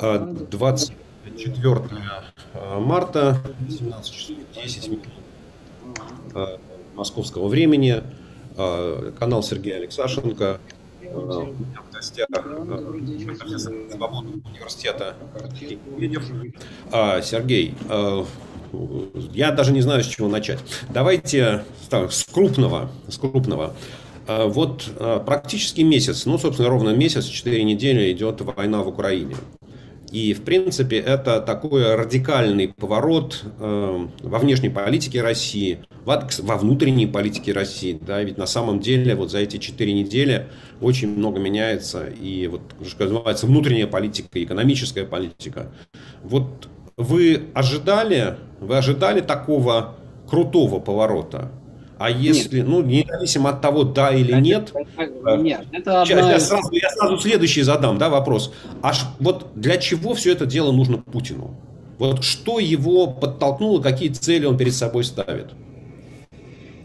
24 марта, 17 часов 10 минут московского времени. Канал Сергея Алексашенко. В гостях профессор университета Сергей, я даже не знаю, с чего начать. Давайте так, с крупного. С крупного. А, вот а, практически месяц, ну, собственно, ровно месяц, 4 недели идет война в Украине. И, в принципе, это такой радикальный поворот э, во внешней политике России, во, во внутренней политике России. Да, ведь на самом деле вот за эти четыре недели очень много меняется. И вот, что называется, внутренняя политика, экономическая политика. Вот вы ожидали, вы ожидали такого крутого поворота? А если, нет. ну, независимо от того, да или это, нет, это, нет, это одна... я, сразу, я сразу следующий задам, да, вопрос. Аж вот для чего все это дело нужно Путину? Вот что его подтолкнуло, какие цели он перед собой ставит?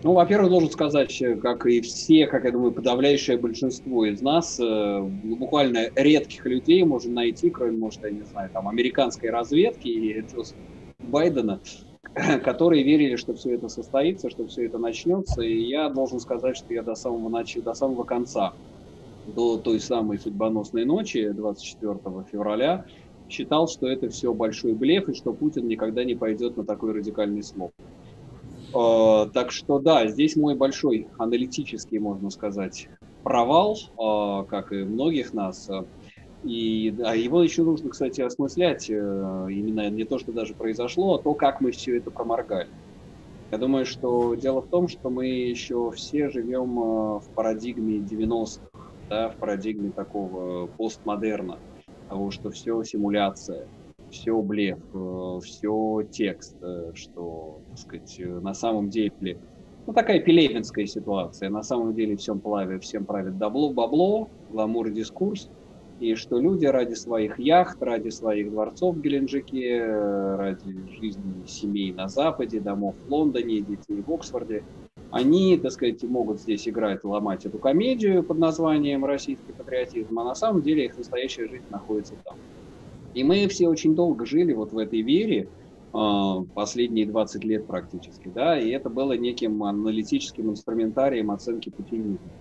Ну, во-первых, должен сказать, как и все, как я думаю, подавляющее большинство из нас, э, буквально редких людей можно найти, кроме, может, я не знаю, там, американской разведки и Байдена, которые верили, что все это состоится, что все это начнется. И я должен сказать, что я до самого, начала, до самого конца, до той самой судьбоносной ночи 24 февраля, считал, что это все большой блеф и что Путин никогда не пойдет на такой радикальный слов. А, так что да, здесь мой большой аналитический, можно сказать, провал, а, как и многих нас. И а его еще нужно, кстати, осмыслять, э, именно не то, что даже произошло, а то, как мы все это проморгали. Я думаю, что дело в том, что мы еще все живем э, в парадигме 90-х, да, в парадигме такого постмодерна, того, что все симуляция, все блеф, э, все текст, что, так сказать, на самом деле, ну, такая пелевинская ситуация, на самом деле всем правит, всем правит бабло, бабло, гламур дискурс – и что люди ради своих яхт, ради своих дворцов в Геленджике, ради жизни семей на Западе, домов в Лондоне, детей в Оксфорде, они, так сказать, могут здесь играть, ломать эту комедию под названием «Российский патриотизм», а на самом деле их настоящая жизнь находится там. И мы все очень долго жили вот в этой вере, а, последние 20 лет практически, да, и это было неким аналитическим инструментарием оценки путинизма.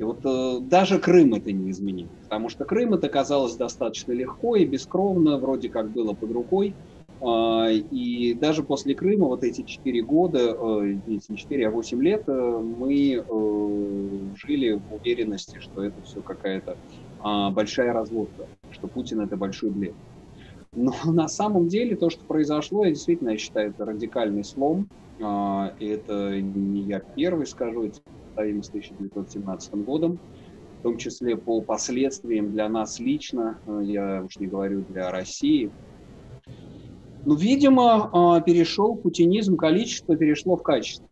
И вот э, даже Крым это не изменил, потому что Крым это казалось достаточно легко и бескровно, вроде как было под рукой. Э, и даже после Крыма вот эти четыре года, э, не 4, а 8 лет, э, мы э, жили в уверенности, что это все какая-то э, большая разводка, что Путин это большой блед. Но на самом деле то, что произошло, я действительно я считаю, это радикальный слом. Э, это не я первый скажу, это составим с 1917 годом, в том числе по последствиям для нас лично, э, я уж не говорю для России. Ну, видимо, э, перешел путинизм, количество перешло в качество.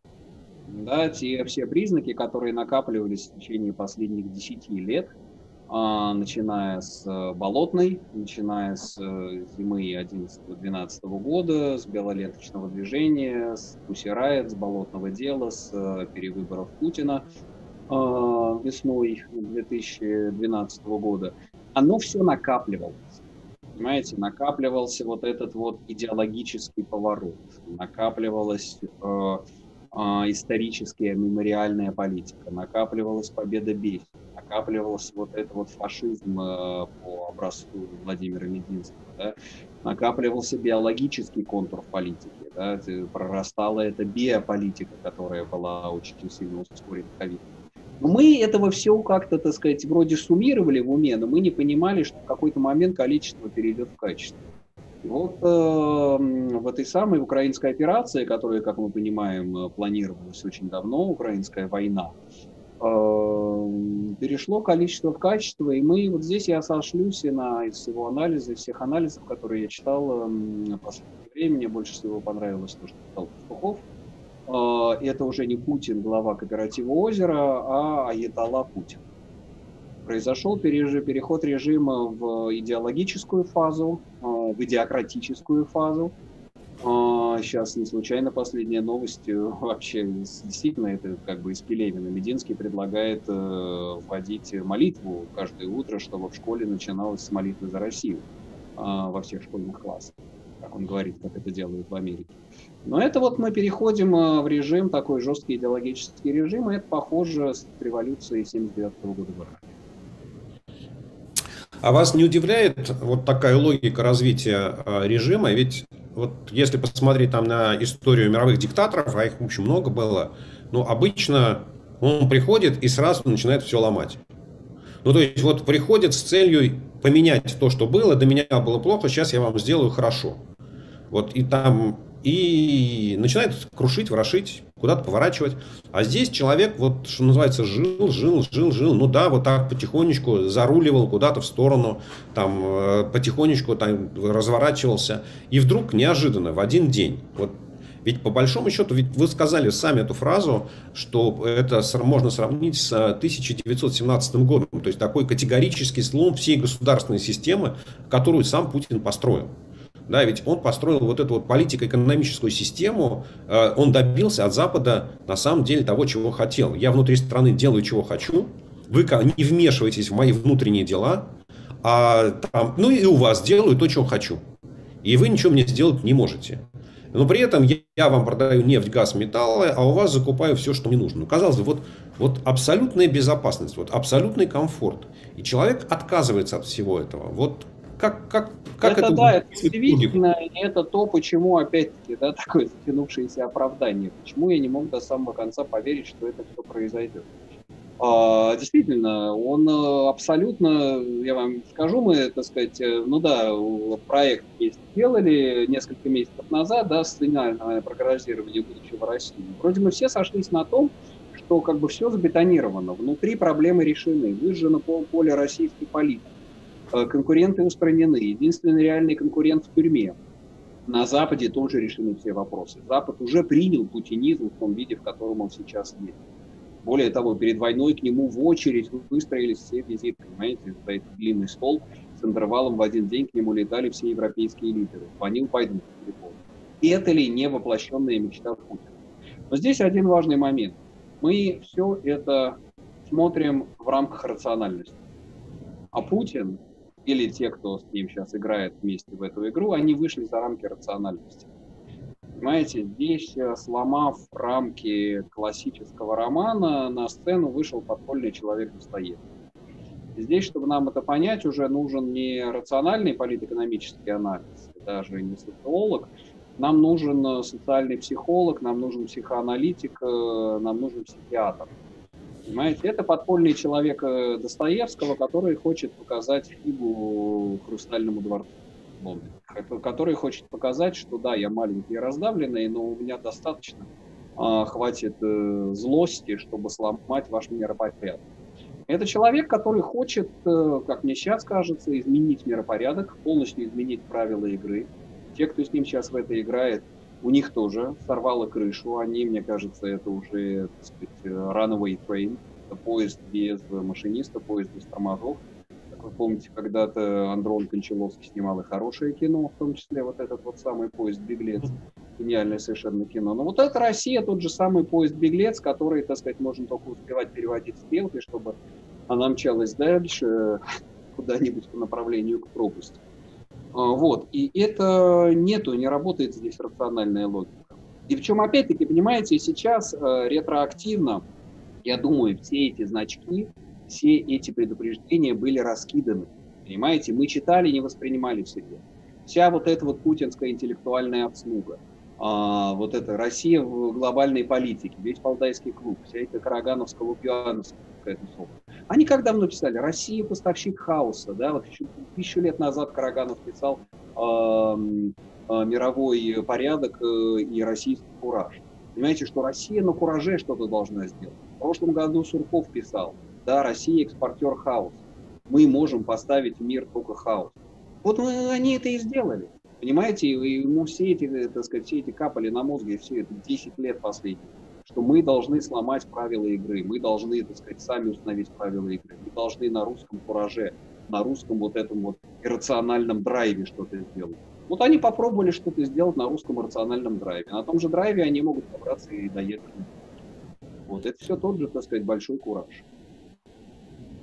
Да, те все признаки, которые накапливались в течение последних 10 лет, а, начиная с э, Болотной, начиная с зимы 11-12 года, с белоленточного движения, с Пусирает, с Болотного дела, с перевыборов Путина а, весной 2012 года, оно все накапливалось. Понимаете, накапливался вот этот вот идеологический поворот, накапливалась э, э, историческая мемориальная политика, накапливалась победа бесит, накапливался вот этот вот фашизм э, по образцу Владимира Мединского, да? накапливался биологический контур политики, да? прорастала эта биополитика, которая была очень сильно ускорена ковидом. Мы этого все как-то, так сказать, вроде суммировали в уме, но мы не понимали, что в какой-то момент количество перейдет в качество. Вот э, в этой самой украинской операции, которая, как мы понимаем, планировалась очень давно, украинская война, э, перешло количество в качество, и мы вот здесь я сошлюсь на из всего анализа, из всех анализов, которые я читал э, в последнее время, мне больше всего понравилось то, что читал Пастухов, а, это уже не Путин, глава кооператива озера, а Аятолла Путин. Произошел переход режима в идеологическую фазу, а, в идеократическую фазу. Сейчас не случайно последняя новость вообще действительно это как бы из Пелевина. Мединский предлагает э, вводить молитву каждое утро, чтобы в школе начиналось с молитвы за Россию э, во всех школьных классах, как он говорит, как это делают в Америке. Но это вот мы переходим э, в режим, такой жесткий идеологический режим, и это похоже с революцией 79 года в Ираке. А вас не удивляет вот такая логика развития э, режима? Ведь вот если посмотреть там на историю мировых диктаторов, а их, в общем, много было, ну, обычно он приходит и сразу начинает все ломать. Ну, то есть, вот приходит с целью поменять то, что было, до меня было плохо, сейчас я вам сделаю хорошо. Вот и там и начинает крушить, ворошить, куда-то поворачивать. А здесь человек, вот что называется, жил, жил, жил, жил. Ну да, вот так потихонечку заруливал куда-то в сторону, там э, потихонечку там разворачивался. И вдруг неожиданно в один день, вот ведь по большому счету, ведь вы сказали сами эту фразу, что это можно сравнить с 1917 годом. То есть такой категорический слом всей государственной системы, которую сам Путин построил. Да, ведь он построил вот эту вот политико-экономическую систему, э, он добился от Запада на самом деле того, чего хотел. Я внутри страны делаю, чего хочу, вы не вмешиваетесь в мои внутренние дела, а там, ну и у вас делаю то, чего хочу. И вы ничего мне сделать не можете. Но при этом я, вам продаю нефть, газ, металлы, а у вас закупаю все, что мне нужно. Ну, казалось бы, вот, вот абсолютная безопасность, вот абсолютный комфорт. И человек отказывается от всего этого. Вот как, как, как это, это да, это удивительно, и это то, почему, опять-таки, да, такое затянувшееся оправдание. Почему я не мог до самого конца поверить, что это все произойдет. А, действительно, он э, абсолютно, я вам скажу, мы, так сказать, э, ну да, проект есть сделали несколько месяцев назад, да, сценарное прогнозирование будущего России. Вроде мы все сошлись на том, что как бы все забетонировано, внутри проблемы решены, выжжено поле российской политики конкуренты устранены. Единственный реальный конкурент в тюрьме. На Западе тоже решены все вопросы. Запад уже принял путинизм в том виде, в котором он сейчас есть. Более того, перед войной к нему в очередь выстроились все визиты. Понимаете, за этот длинный стол с интервалом в один день к нему летали все европейские лидеры. Звонил Байден по телефону. Это ли не воплощенная мечта Путина? Но здесь один важный момент. Мы все это смотрим в рамках рациональности. А Путин или те, кто с ним сейчас играет вместе в эту игру, они вышли за рамки рациональности. Понимаете, здесь, э, сломав рамки классического романа, на сцену вышел подпольный человек Достоевский. Здесь, чтобы нам это понять, уже нужен не рациональный политэкономический анализ, даже не социолог, нам нужен э, социальный психолог, нам нужен психоаналитик, э, нам нужен психиатр. Понимаете, это подпольный человек э, Достоевского, который хочет показать фигу хрустальному дворцу который хочет показать, что да, я маленький и раздавленный, но у меня достаточно а, хватит э, злости, чтобы сломать ваш миропорядок. Это человек, который хочет, э, как мне сейчас кажется, изменить миропорядок, полностью изменить правила игры. Те, кто с ним сейчас в это играет, у них тоже сорвало крышу. Они, мне кажется, это уже, так сказать, runaway train. Это поезд без машиниста, поезд без тормозов. Как вы помните, когда-то Андрон Кончаловский снимал и хорошее кино, в том числе вот этот вот самый поезд «Беглец». Гениальное совершенно кино. Но вот это Россия, тот же самый поезд «Беглец», который, так сказать, можно только успевать переводить стрелки, чтобы она мчалась дальше куда-нибудь по направлению к пропасти. А, вот. И это нету, не работает здесь рациональная логика. И в чем опять-таки, понимаете, сейчас э, ретроактивно, я думаю, все эти значки, все эти предупреждения были раскиданы. Понимаете, мы читали, не воспринимали в себе. Вся вот эта вот путинская интеллектуальная обслуга, а, вот эта Россия в глобальной политике, весь Полтайский клуб, вся эта Карагановско-Лукьяновская тусовка. Они как давно писали? Россия поставщик хаоса. Да? Вот еще тысячу лет назад Караганов писал э, мировой порядок э, и российский кураж. Понимаете, что Россия на кураже что-то должна сделать. В прошлом году Сурков писал, да, Россия экспортер хаоса. Мы можем поставить мир только хаос. Вот мы, они это и сделали. Понимаете, ему все эти, так сказать, все эти капали на мозге, все это 10 лет последних что мы должны сломать правила игры, мы должны, так сказать, сами установить правила игры, мы должны на русском кураже, на русском вот этом вот иррациональном драйве что-то сделать. Вот они попробовали что-то сделать на русском рациональном драйве. На том же драйве они могут добраться и доехать. Вот это все тот же, так сказать, большой кураж.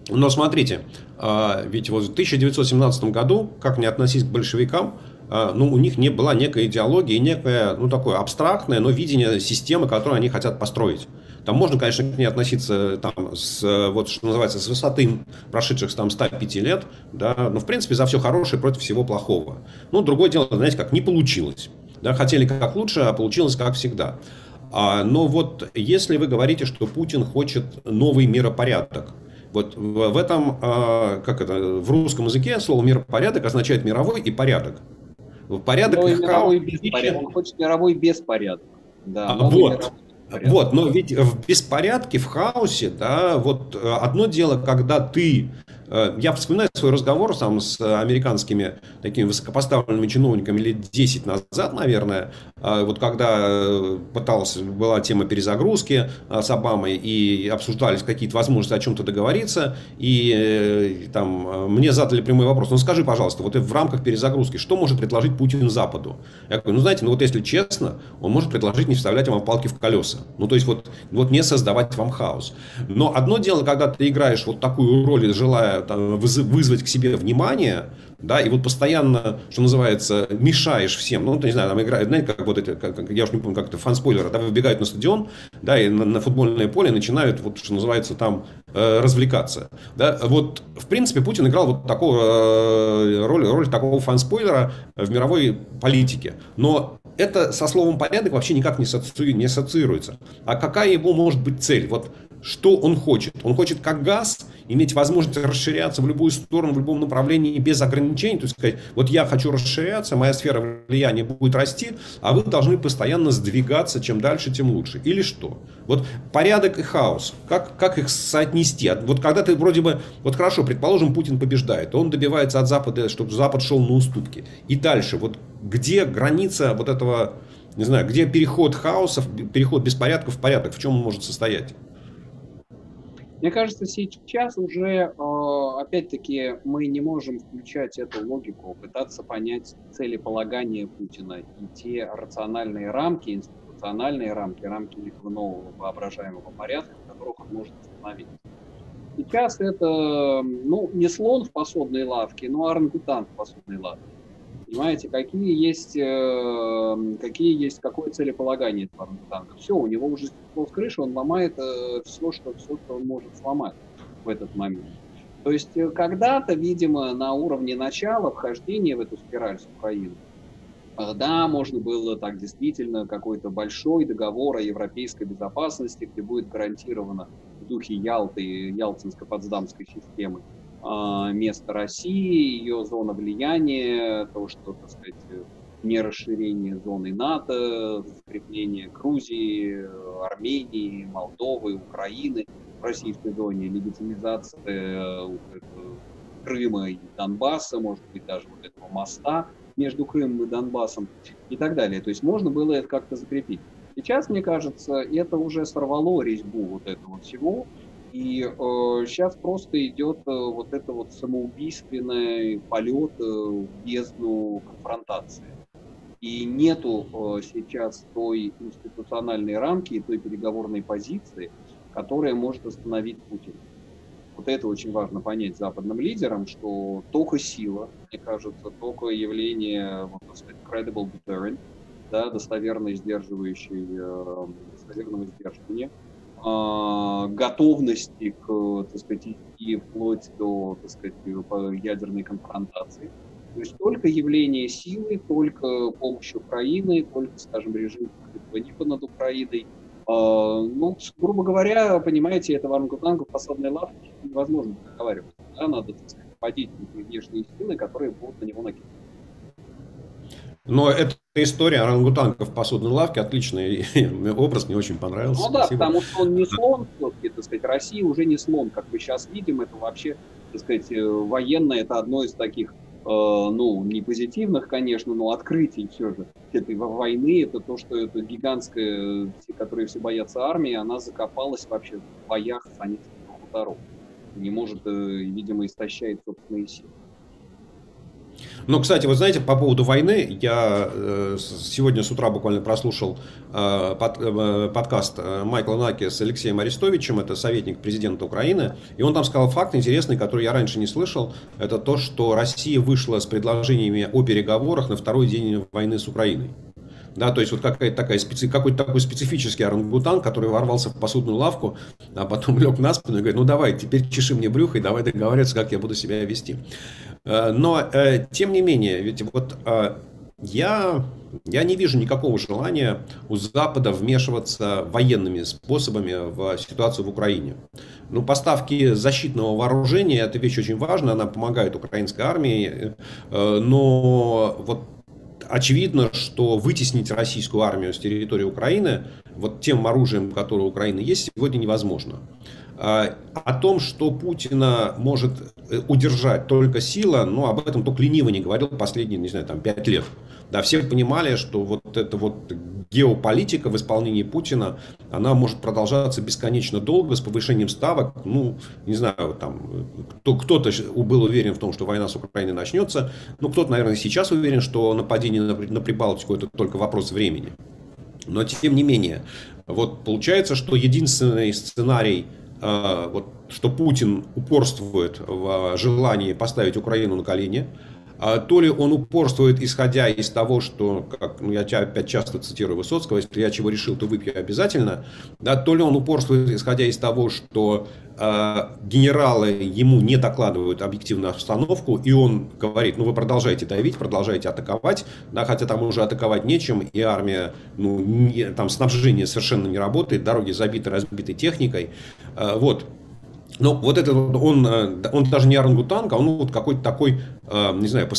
Но смотрите, а, ведь вот в 1917 году, как не относись к большевикам, ну, у них не была некая идеология некое, ну, такое абстрактное, но видение системы, которую они хотят построить. Там можно, конечно, к ней относиться там, с, вот, что называется, с высоты прошедших там 105 лет, да, но, в принципе, за все хорошее против всего плохого. Ну, другое дело, знаете, как не получилось. Да, хотели как лучше, а получилось как всегда. А, но вот если вы говорите, что Путин хочет новый миропорядок, вот в этом, а, как это, в русском языке слово миропорядок означает мировой и порядок. Порядок мировой, мировой беспорядок. Он хочет мировой беспорядок. Да, а, вот. Вот, но ведь в беспорядке, в хаосе, да, вот э, одно дело, когда ты я вспоминаю свой разговор сам с американскими такими высокопоставленными чиновниками лет 10 назад, наверное, э, вот когда э, пытался, была тема перезагрузки с Обамой и обсуждались какие-то возможности о чем-то договориться, и там мне задали прямой вопрос, ну скажи, пожалуйста, вот в рамках перезагрузки, что может предложить Путин Западу? Я говорю, ну знаете, ну вот если честно, он может предложить не вставлять вам палки в колеса, ну то есть вот, вот не создавать вам хаос. Но одно дело, когда ты играешь вот такую роль, желая там, вызвать к себе внимание, да, и вот постоянно, что называется, мешаешь всем, ну, не знаю, там играют, знаете, как вот это, как, я уж не помню, как это, фан-спойлеры, да, выбегают на стадион, да, и на, на футбольное поле начинают, вот, что называется, там э, развлекаться, да, вот, в принципе, Путин играл вот такого, э, роль, роль такого фан-спойлера в мировой политике, но это со словом порядок вообще никак не, соци, не ассоциируется. А какая его может быть цель? Вот что он хочет? Он хочет как газ иметь возможность расширяться в любую сторону, в любом направлении без ограничений. То есть сказать, вот я хочу расширяться, моя сфера влияния будет расти, а вы должны постоянно сдвигаться, чем дальше, тем лучше. Или что? Вот порядок и хаос, как, как их соотнести? Вот когда ты вроде бы, вот хорошо, предположим, Путин побеждает, он добивается от Запада, чтобы Запад шел на уступки. И дальше, вот где граница вот этого, не знаю, где переход хаосов, переход беспорядков в порядок, в чем он может состоять? Мне кажется, сейчас уже, э, опять-таки, мы не можем включать эту логику, пытаться понять целеполагание Путина и те рациональные рамки, институциональные рамки, рамки этого нового воображаемого порядка, в которых он может остановиться. Сейчас это, ну, не слон в посудной лавке, но орангутан в посудной лавке. Понимаете, какие есть, э, какие есть, какое целеполагание этого танка. Все, у него уже с крыши, он ломает э, все, что, все, что он может сломать в этот момент. То есть э, когда-то, видимо, на уровне начала вхождения в эту спираль с Украиной, да, можно было так действительно какой-то большой договор о европейской безопасности, где будет гарантировано в духе Ялты, Ялтинско-Потсдамской системы, место России, ее зона влияния, то, что, так сказать, не расширение зоны НАТО, закрепление Грузии, Армении, Молдовы, Украины в российской зоне, легитимизация Крыма и Донбасса, может быть, даже вот этого моста между Крымом и Донбассом и так далее. То есть можно было это как-то закрепить. Сейчас, мне кажется, это уже сорвало резьбу вот этого всего, и э, сейчас просто идет э, вот это вот самоубийственный полет э, в бездну конфронтации. И нету э, сейчас той институциональной рамки и той переговорной позиции, которая может остановить Путина. Вот это очень важно понять западным лидерам, что только сила, мне кажется, только явление, вот, так сказать, credible deterrent, да, достоверно сдерживающий, э, достоверного сдерживания – готовности к, так сказать, идти вплоть до, так сказать, ядерной конфронтации. То есть только явление силы, только помощь Украины, только, скажем, режим закрытого над Украиной. А, ну, грубо говоря, понимаете, это варнгутангу посадной лавки невозможно договариваться. Да? Надо, так сказать, вводить внешние силы, которые будут на него накидывать. Но эта история орангутанка в посудной лавке отличный образ, мне очень понравился. Ну да, потому что он не слон, все-таки, так сказать, Россия уже не слон, как мы сейчас видим, это вообще, так сказать, э, военное, это одно из таких, э, ну, не позитивных, конечно, но открытий все же этой войны, это то, что это гигантская, которые все боятся армии, она закопалась вообще в боях с нескольких хуторов. Не может, э, видимо, истощает собственные силы. Но, кстати, вы знаете, по поводу войны, я э, сегодня с утра буквально прослушал э, э, подкаст Майкла Наки с Алексеем Арестовичем, это советник президента Украины, и он там сказал факт интересный, который я раньше не слышал, это то, что Россия вышла с предложениями о переговорах на второй день войны с Украиной. Да, то есть вот какая-то такая какой-то такой специфический орангутан, который ворвался в посудную лавку, а потом лег на спину и говорит, ну давай, теперь чеши мне брюхо и давай договариваться, как я буду себя вести. Э, но, э, тем не менее, ведь вот э, я, я не вижу никакого желания у Запада вмешиваться военными способами в ситуацию в Украине. Ну, поставки защитного вооружения – это вещь очень важная, она помогает украинской армии, но вот очевидно, что вытеснить российскую армию с территории Украины вот тем оружием, которое у Украины есть, сегодня невозможно. А, о том, что Путина может э, удержать только сила, ну, об этом только лениво не говорил последние, не знаю, там, пять лет. Да, все понимали, что вот эта вот геополитика в исполнении Путина, она может продолжаться бесконечно долго с повышением ставок. Ну, не знаю, там, кто, кто-то был уверен в том, что война с Украиной начнется. Ну, кто-то, наверное, сейчас уверен, что нападение на, на Прибалтику это только вопрос времени. Но, тем не менее, вот получается, что единственный сценарий вот, что Путин упорствует в желании поставить Украину на колени, а то ли он упорствует, исходя из того, что, как ну, я опять часто цитирую Высоцкого, если я чего решил, то выпью обязательно, да, то ли он упорствует, исходя из того, что э, генералы ему не докладывают объективную обстановку, и он говорит, ну вы продолжайте давить, продолжайте атаковать, да, хотя там уже атаковать нечем, и армия, ну, не, там снабжение совершенно не работает, дороги забиты разбитой техникой, э, вот, ну, вот это он, э, он даже не орангутанг, а он вот какой-то такой, э, не знаю,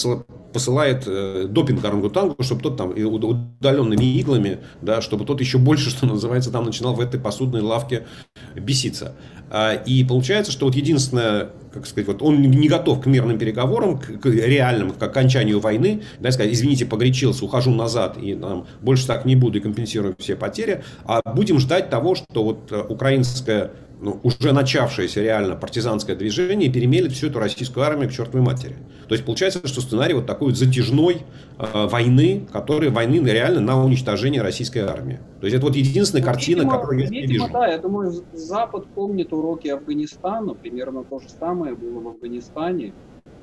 посылает э, допинг орангутангу, чтобы тот там удаленными иглами, да, чтобы тот еще больше, что называется, там начинал в этой посудной лавке беситься. А, и получается, что вот единственное, как сказать, вот он не готов к мирным переговорам, к, реальным, к окончанию войны, да, сказать, извините, погорячился, ухожу назад, и там, больше так не буду и компенсирую все потери, а будем ждать того, что вот украинская ну, уже начавшееся реально партизанское движение перемелет всю эту российскую армию к чертовой матери. То есть получается, что сценарий вот такой затяжной э, войны, которая войны реально на уничтожение российской армии. То есть это вот единственная ну, картина, видимо, которую я видимо, вижу. Да, я думаю, Запад помнит уроки Афганистана, примерно то же самое было в Афганистане.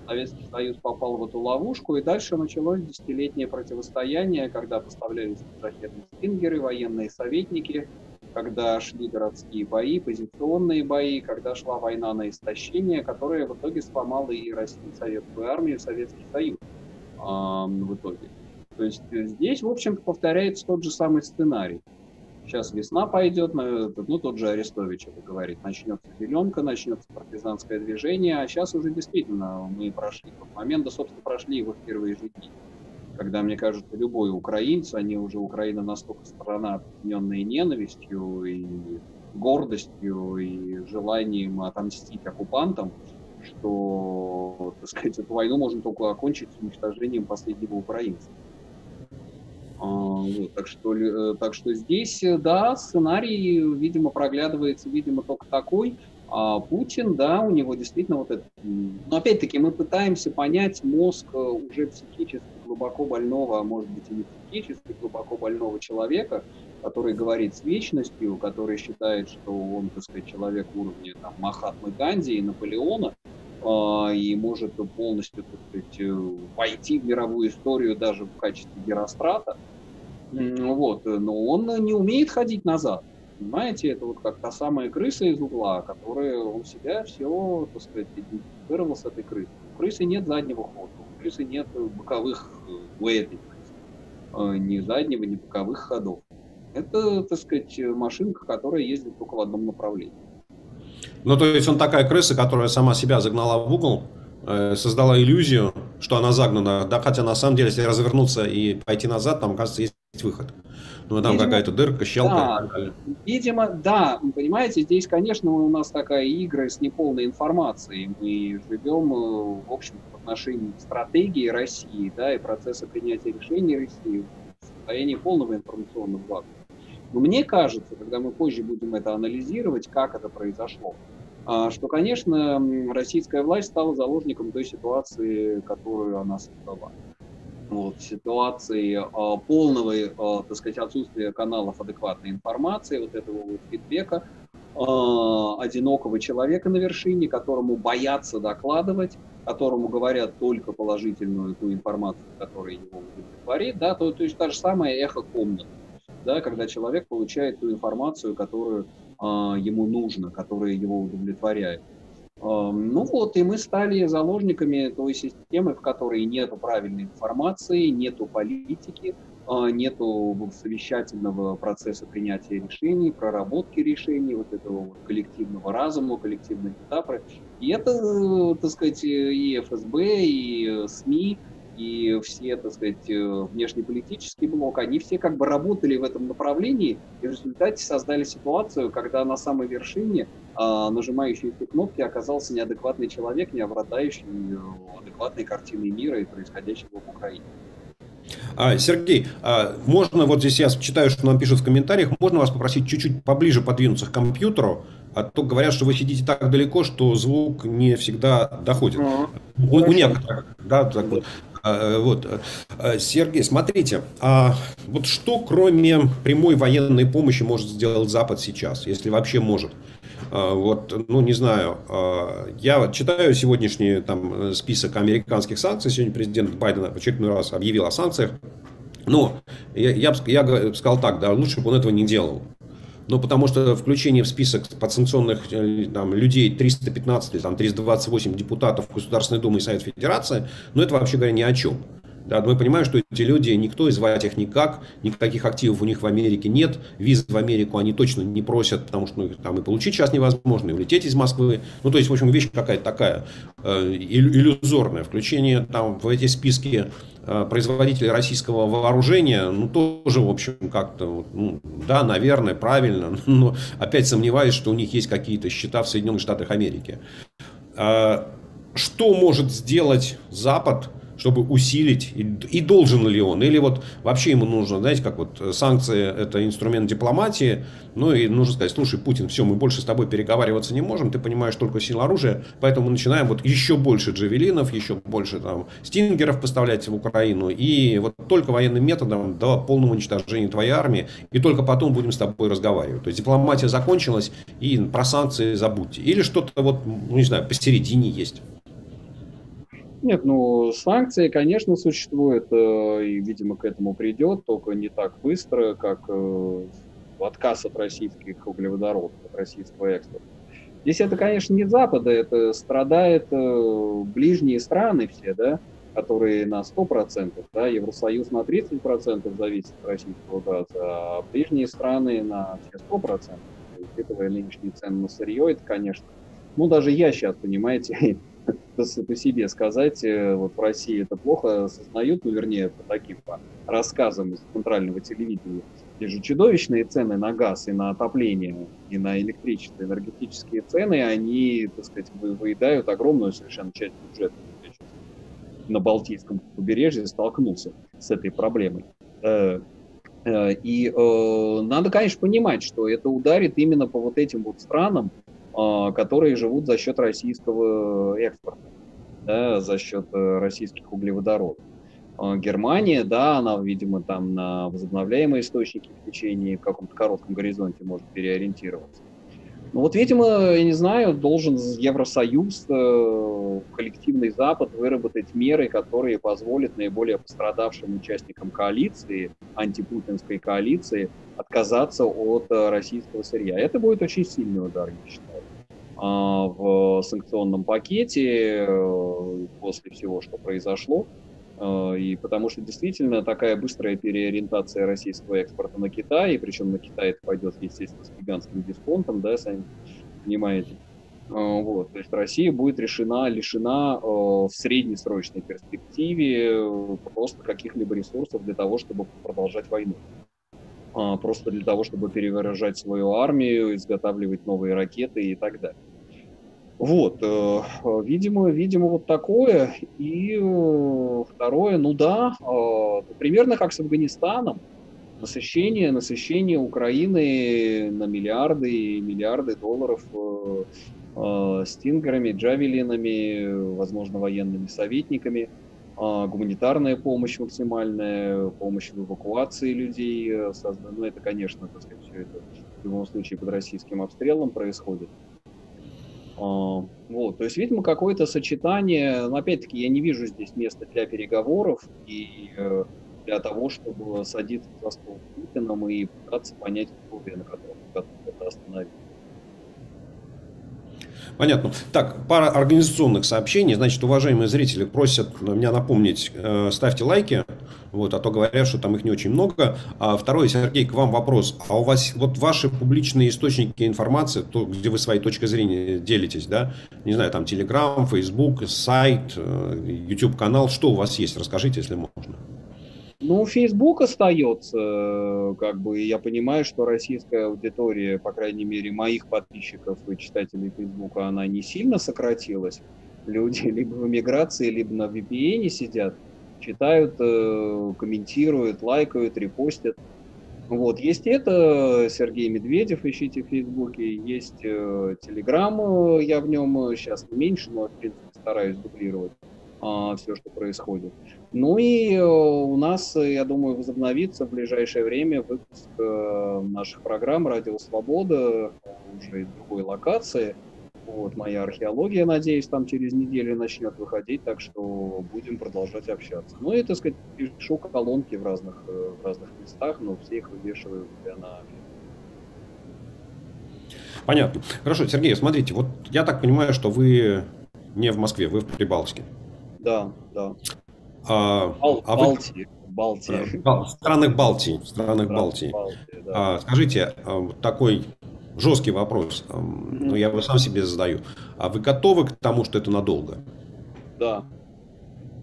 Советский Союз попал в эту ловушку, и дальше началось десятилетнее противостояние, когда поставлялись ракетные стингеры, военные советники, когда шли городские бои, позиционные бои, когда шла война на истощение, которая в итоге сломала и Россию, Советскую армию, Советский Союз э, в итоге. То есть здесь, в общем-то, повторяется тот же самый сценарий. Сейчас весна пойдет, ну, тот же Арестович это говорит, начнется зеленка, начнется партизанское движение, а сейчас уже действительно мы прошли тот момент, да, собственно, прошли его в первые же дни когда, мне кажется, любой украинец, они уже Украина настолько страна, объединенная ненавистью и гордостью и желанием отомстить оккупантам, что, так сказать, эту войну можно только окончить уничтожением последнего украинца. А, вот, так, что, э, так что здесь, да, сценарий, видимо, проглядывается, видимо, только такой. А Путин, да, у него действительно вот это... Но опять-таки мы пытаемся понять мозг э, уже психически глубоко больного, а может быть и не психически глубоко больного человека, который говорит с вечностью, который считает, что он, так сказать, человек уровня там, Махатмы Ганди и Наполеона, э, и может полностью, так сказать, э, войти в мировую историю даже в качестве Герострата. Вот. Но он не умеет ходить назад. Понимаете, это вот как та самая крыса из угла, которая у себя все, так сказать, идентифицировал с этой крысой. У крысы нет заднего хода, крысы нет боковых у этой крысы. Ни заднего, ни боковых ходов. Это, так сказать, машинка, которая ездит только в одном направлении. Ну, то есть он такая крыса, которая сама себя загнала в угол, э, создала иллюзию, что она загнана, да, хотя на самом деле, если развернуться и пойти назад, там, кажется, есть выход. Ну, там какая-то дырка, щелка да, далее. Видимо, да, понимаете, здесь, конечно, у нас такая игра с неполной информацией. Мы живем, э, в общем, в отношении стратегии России, да, и процесса принятия решений России в состоянии полного информационного вакуума. Но мне кажется, когда мы позже будем это анализировать, как это произошло, а, что, конечно, российская власть стала заложником той ситуации, которую она создала. Вот, ситуации э, полного, э, так сказать, отсутствия каналов адекватной информации, вот этого вот фидбэка, э, одинокого человека на вершине, которому боятся докладывать, которому говорят только положительную ту информацию, которая его удовлетворит, да, то, то есть та же самая эхо комнаты, да, когда человек получает ту информацию, которую а, ему нужно, которые его удовлетворяют. Ну вот, и мы стали заложниками той системы, в которой нет правильной информации, нету политики, а, нету совещательного процесса принятия решений, проработки решений, вот этого вот коллективного разума, коллективной метафоры. И это, так сказать, и ФСБ, и СМИ, и все, так сказать, э, внешнеполитический блок, они все как бы работали в этом направлении и в результате создали ситуацию, когда на самой вершине а, нажимающий эти кнопки оказался неадекватный человек, не обладающий э, адекватной картиной мира и происходящего в Украине. А, Сергей, а можно, вот здесь я читаю, что нам пишут в комментариях, можно вас попросить чуть-чуть поближе подвинуться к компьютеру, а то говорят, что вы сидите так далеко, что звук не всегда доходит. Uh-huh. У, у некоторых, да, так вот. А, вот. А, Сергей, смотрите, а вот что кроме прямой военной помощи может сделать Запад сейчас, если вообще может? А, вот, ну, не знаю, я читаю сегодняшний там список американских санкций. Сегодня президент Байден в очередной раз объявил о санкциях. Но я, я, я сказал так, да, лучше бы он этого не делал. Ну, потому что включение в список подсанкционных э, там, людей 315 или там, 328 депутатов Государственной Думы и Совет Федерации, ну, это вообще говоря ни о чем. Да, мы понимаем, что эти люди, никто звать их никак, никаких активов у них в Америке нет, виз в Америку они точно не просят, потому что ну, там и получить сейчас невозможно, и улететь из Москвы. Ну, то есть, в общем, вещь какая-то такая э, иллюзорная. Включение там в эти списки э, производителей российского вооружения, ну, тоже, в общем, как-то, ну, да, наверное, правильно, но опять сомневаюсь, что у них есть какие-то счета в Соединенных Штатах Америки. Э, что может сделать Запад – чтобы усилить, и, и должен ли он, или вот вообще ему нужно, знаете, как вот э, санкции это инструмент дипломатии, ну и нужно сказать, слушай, Путин, все, мы больше с тобой переговариваться не можем, ты понимаешь только силу оружия, поэтому мы начинаем вот еще больше джавелинов, еще больше там стингеров поставлять в Украину, и вот только военным методом до полного уничтожения твоей армии, и только потом будем с тобой разговаривать. То есть дипломатия закончилась, и про санкции забудьте. Или что-то вот, ну не знаю, посередине есть. Нет, ну, санкции, конечно, существуют, э, и, видимо, к этому придет, только не так быстро, как э, отказ от российских углеводородов, от российского экспорта. Здесь это, конечно, не Запада, это страдают э, ближние страны все, да, которые на 100%, да, Евросоюз на 30% зависит от российского газа, а ближние страны на все 100%. Учитывая нынешние цены на сырье, это, конечно, ну, даже я сейчас, понимаете, по, себе сказать, э, вот в России это плохо осознают, ну, вернее, по таким по рассказам из центрального телевидения. Здесь же чудовищные цены на газ и на отопление, и на электричество, энергетические цены, они, так сказать, выедают огромную совершенно часть бюджета. На Балтийском побережье столкнулся с этой проблемой. Э, э, и надо, конечно, понимать, что это ударит именно по вот этим вот странам, которые живут за счет российского экспорта, да, за счет э, российских углеводородов. А, Германия, да, она, видимо, там на возобновляемые источники в течение каком-то коротком горизонте может переориентироваться. Ну вот, видимо, я не знаю, должен Евросоюз, э, коллективный Запад выработать меры, которые позволят наиболее пострадавшим участникам коалиции, антипутинской коалиции, отказаться от э, российского сырья. Это будет очень сильный удар, я считаю, а, в санкционном пакете э, после всего, что произошло. А, и потому что действительно такая быстрая переориентация российского экспорта на Китай, и причем на Китай это пойдет, естественно, с гигантским дисконтом, да, сами понимаете. А, вот, то есть Россия будет решена, лишена э, в среднесрочной перспективе э, просто каких-либо ресурсов для того, чтобы продолжать войну. А, просто для того, чтобы перевыражать свою армию, изготавливать новые ракеты и так далее. Вот, э, видимо, видимо, вот такое. И э, второе, ну да, э, примерно как с Афганистаном. Насыщение, насыщение Украины на миллиарды и миллиарды долларов стингерами, джавелинами, возможно, военными советниками, гуманитарная помощь максимальная, помощь в эвакуации людей. Ну, это, конечно, так сказать, все это в любом случае под российским обстрелом происходит. Вот, то есть, видимо, какое-то сочетание, но опять-таки я не вижу здесь места для переговоров и э, для того, чтобы садиться за стол с Путиным и пытаться понять условия, на которых это остановить. Понятно. Так, пара организационных сообщений. Значит, уважаемые зрители просят меня напомнить, э, ставьте лайки, вот, а то говорят, что там их не очень много. А второй, Сергей, к вам вопрос. А у вас вот ваши публичные источники информации, то, где вы своей точкой зрения делитесь, да? Не знаю, там Telegram, Facebook, сайт, э, YouTube канал, что у вас есть? Расскажите, если можно. Ну, Facebook остается, э, как бы, я понимаю, что российская аудитория, по крайней мере, моих подписчиков и читателей Facebook, она не сильно сократилась. Люди либо в эмиграции, либо на VPN сидят, читают, э, комментируют, лайкают, репостят. Вот, есть это, Сергей Медведев, ищите в Фейсбуке, есть Телеграм, я в нем сейчас меньше, но, в принципе, стараюсь дублировать а, все, что происходит. Ну и э, у нас, я думаю, возобновится в ближайшее время выпуск э, наших программ «Радио Свобода» уже из другой локации. Вот, моя археология, надеюсь, там через неделю начнет выходить, так что будем продолжать общаться. Ну и, так сказать, пишу колонки в разных, э, в разных местах, но все их вывешиваю себя на Понятно. Хорошо, Сергей, смотрите, вот я так понимаю, что вы не в Москве, вы в Прибалтике. Да, да. А, Бал, а Балтии. Балтии. В странах Балтии. В странах Балтии. Балтии да. а, скажите, а, такой жесткий вопрос, но я его сам себе задаю. А вы готовы к тому, что это надолго? Да.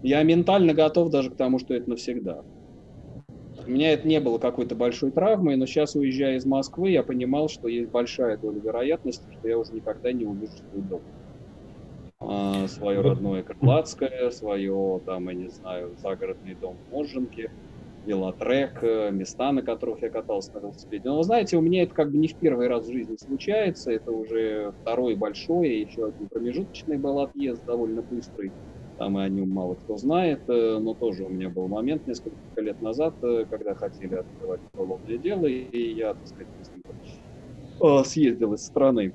Я ментально готов даже к тому, что это навсегда. У меня это не было какой-то большой травмой, но сейчас, уезжая из Москвы, я понимал, что есть большая доля вероятности, что я уже никогда не увижу свой дом. А, свое родное Крылатское, свое, там, я не знаю, загородный дом в Моженке, велотрек, э, места, на которых я катался на велосипеде. Но, знаете, у меня это как бы не в первый раз в жизни случается, это уже второй большой, еще один промежуточный был отъезд, довольно быстрый, там и о нем мало кто знает, э, но тоже у меня был момент несколько лет назад, э, когда хотели открывать уголовное дело, и я, так сказать, съездил из страны.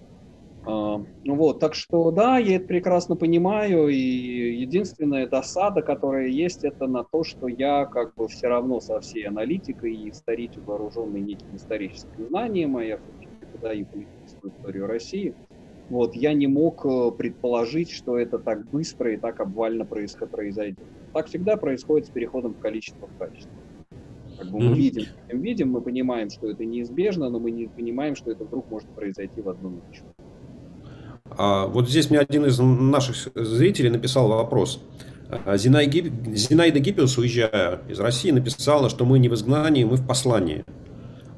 А, вот, так что да, я это прекрасно понимаю, и единственная досада, которая есть, это на то, что я как бы все равно со всей аналитикой и исторически вооруженный неким историческим знанием, а я преподаю политическую историю России, вот, я не мог э, предположить, что это так быстро и так обвально произойдет. Так всегда происходит с переходом в количество в качество. Как бы мы mm-hmm. видим, видим, мы понимаем, что это неизбежно, но мы не понимаем, что это вдруг может произойти в одну ночь. А вот здесь мне один из наших зрителей написал вопрос. А, Зинаида Гиппиус, уезжая из России, написала, что мы не в изгнании, мы в послании.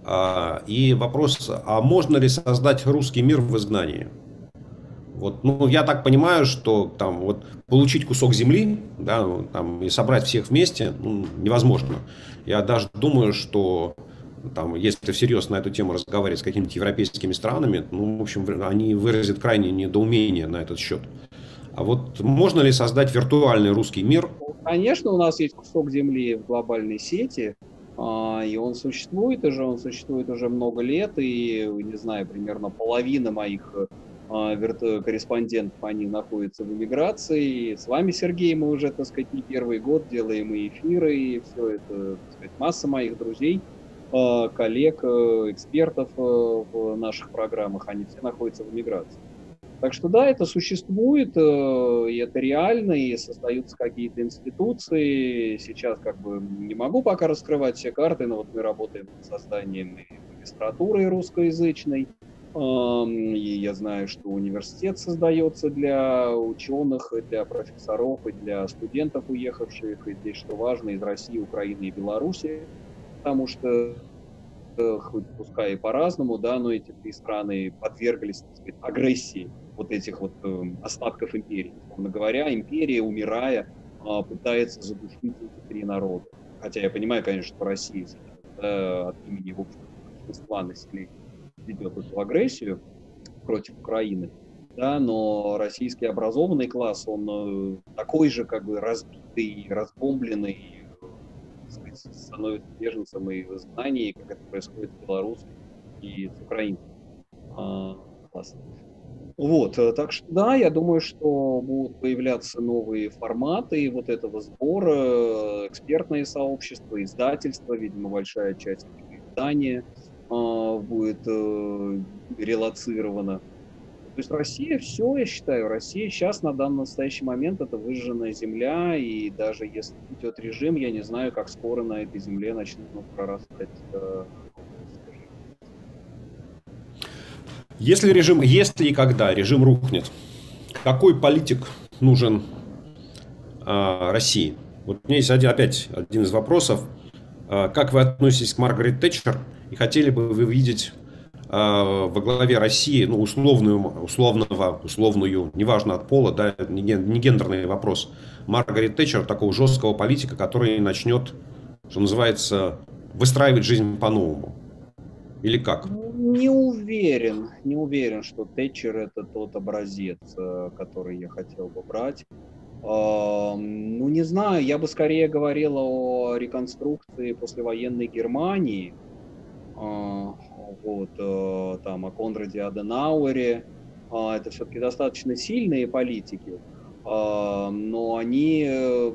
А, и вопрос, а можно ли создать русский мир в изгнании? Вот, ну, я так понимаю, что там вот получить кусок земли, да, там, и собрать всех вместе ну, невозможно. Я даже думаю, что там, если всерьез на эту тему разговаривать с какими-то европейскими странами, ну, в общем, они выразят крайнее недоумение на этот счет. А вот можно ли создать виртуальный русский мир? Конечно, у нас есть кусок земли в глобальной сети, а, и он существует уже, он существует уже много лет, и, не знаю, примерно половина моих а, корреспондентов, они находятся в эмиграции. С вами, Сергей, мы уже, так сказать, не первый год делаем и эфиры, и все это, так сказать, масса моих друзей – коллег, э, экспертов э, в наших программах, они все находятся в миграции. Так что да, это существует, и это реально, и создаются какие-то институции. Сейчас как бы не могу пока раскрывать все карты, но вот мы работаем над созданием магистратуры русскоязычной. И я знаю, что университет создается для ученых, для профессоров, и для студентов, уехавших, и здесь, что важно, из России, Украины и Беларуси потому что э, хоть пускай и по-разному, да, но эти три страны подверглись так сказать, агрессии вот этих вот э, остатков империи. Условно говоря, империя, умирая, э, пытается задушить эти три народа. Хотя я понимаю, конечно, что Россия да, от имени в общем, населения ведет эту агрессию против Украины. да, но российский образованный класс, он такой же как бы разбитый, разбомбленный, становится беженцем и в изгнании, как это происходит в Беларуси и с украинцем. А. Вот, э, так что да, я думаю, что будут появляться новые форматы вот этого сбора, экспертное сообщество, издательство, видимо, большая часть издания э, будет э, релацирована. То есть Россия все, я считаю, Россия сейчас на данный настоящий момент это выжженная земля, и даже если идет режим, я не знаю, как скоро на этой земле начнут прорастать э, Если режим, если и когда режим рухнет, какой политик нужен а, России? Вот у меня есть один, опять один из вопросов. А, как вы относитесь к Маргарет Тэтчер? И хотели бы вы видеть во главе России, ну, условную, условного, условную, неважно от пола, да, не, не гендерный вопрос, Маргарет Тэтчер, такого жесткого политика, который начнет, что называется, выстраивать жизнь по-новому? Или как? Не уверен, не уверен, что Тэтчер это тот образец, э, который я хотел бы брать. Ну, не знаю, я бы скорее говорил о реконструкции послевоенной Германии, вот, э, там, о Конраде Аденауэре. А, это все-таки достаточно сильные политики, а, но они, э,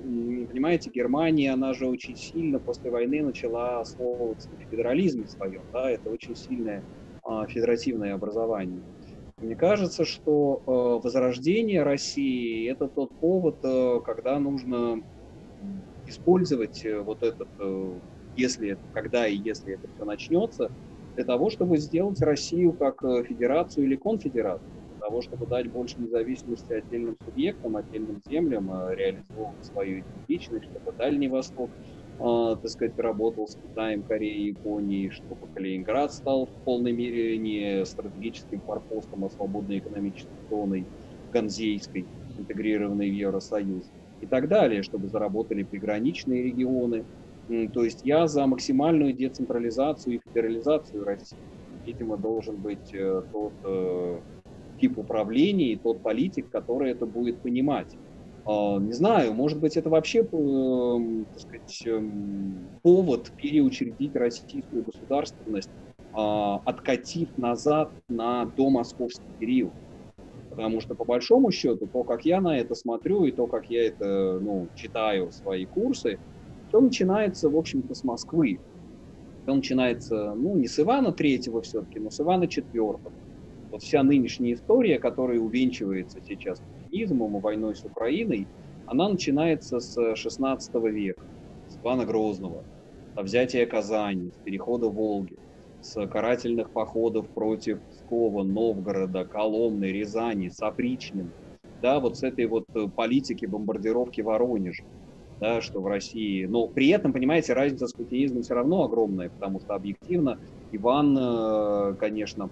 понимаете, Германия, она же очень сильно после войны начала основываться на федерализме своем, да, это очень сильное а, федеративное образование. Мне кажется, что э, возрождение России – это тот повод, э, когда нужно использовать вот этот, если, когда и если это все начнется, для того, чтобы сделать Россию как федерацию или конфедерацию того, чтобы дать больше независимости отдельным субъектам, отдельным землям, а, реализовывать свою идентичность, чтобы Дальний Восток, э, так сказать, работал с Китаем, Кореей, Японией, чтобы Калининград стал в полной мере не стратегическим форпостом, а свободной экономической зоной ганзейской, интегрированной в Евросоюз и так далее, чтобы заработали приграничные регионы. То есть я за максимальную децентрализацию и федерализацию России. Видимо, должен быть э, тот э, тип управления и тот политик, который это будет понимать. А, не знаю, может быть, это вообще, эм, так сказать, эм, повод переучредить российскую государственность, а, откатив назад на домосковский период. Потому что, по большому счету, то, как я на это смотрю, и то, как я это ну, читаю свои курсы, все начинается, в общем-то, с Москвы. Все начинается, ну, не с Ивана Третьего все-таки, но с Ивана Четвертого вот вся нынешняя история, которая увенчивается сейчас путинизмом и войной с Украиной, она начинается с 16 века, с Ивана Грозного, с взятия Казани, с перехода Волги, с карательных походов против Пскова, Новгорода, Коломны, Рязани, с да, вот с этой вот э, политики бомбардировки Воронежа, да, что в России, но при этом, понимаете, разница с путинизмом все равно огромная, потому что объективно Иван, э, конечно,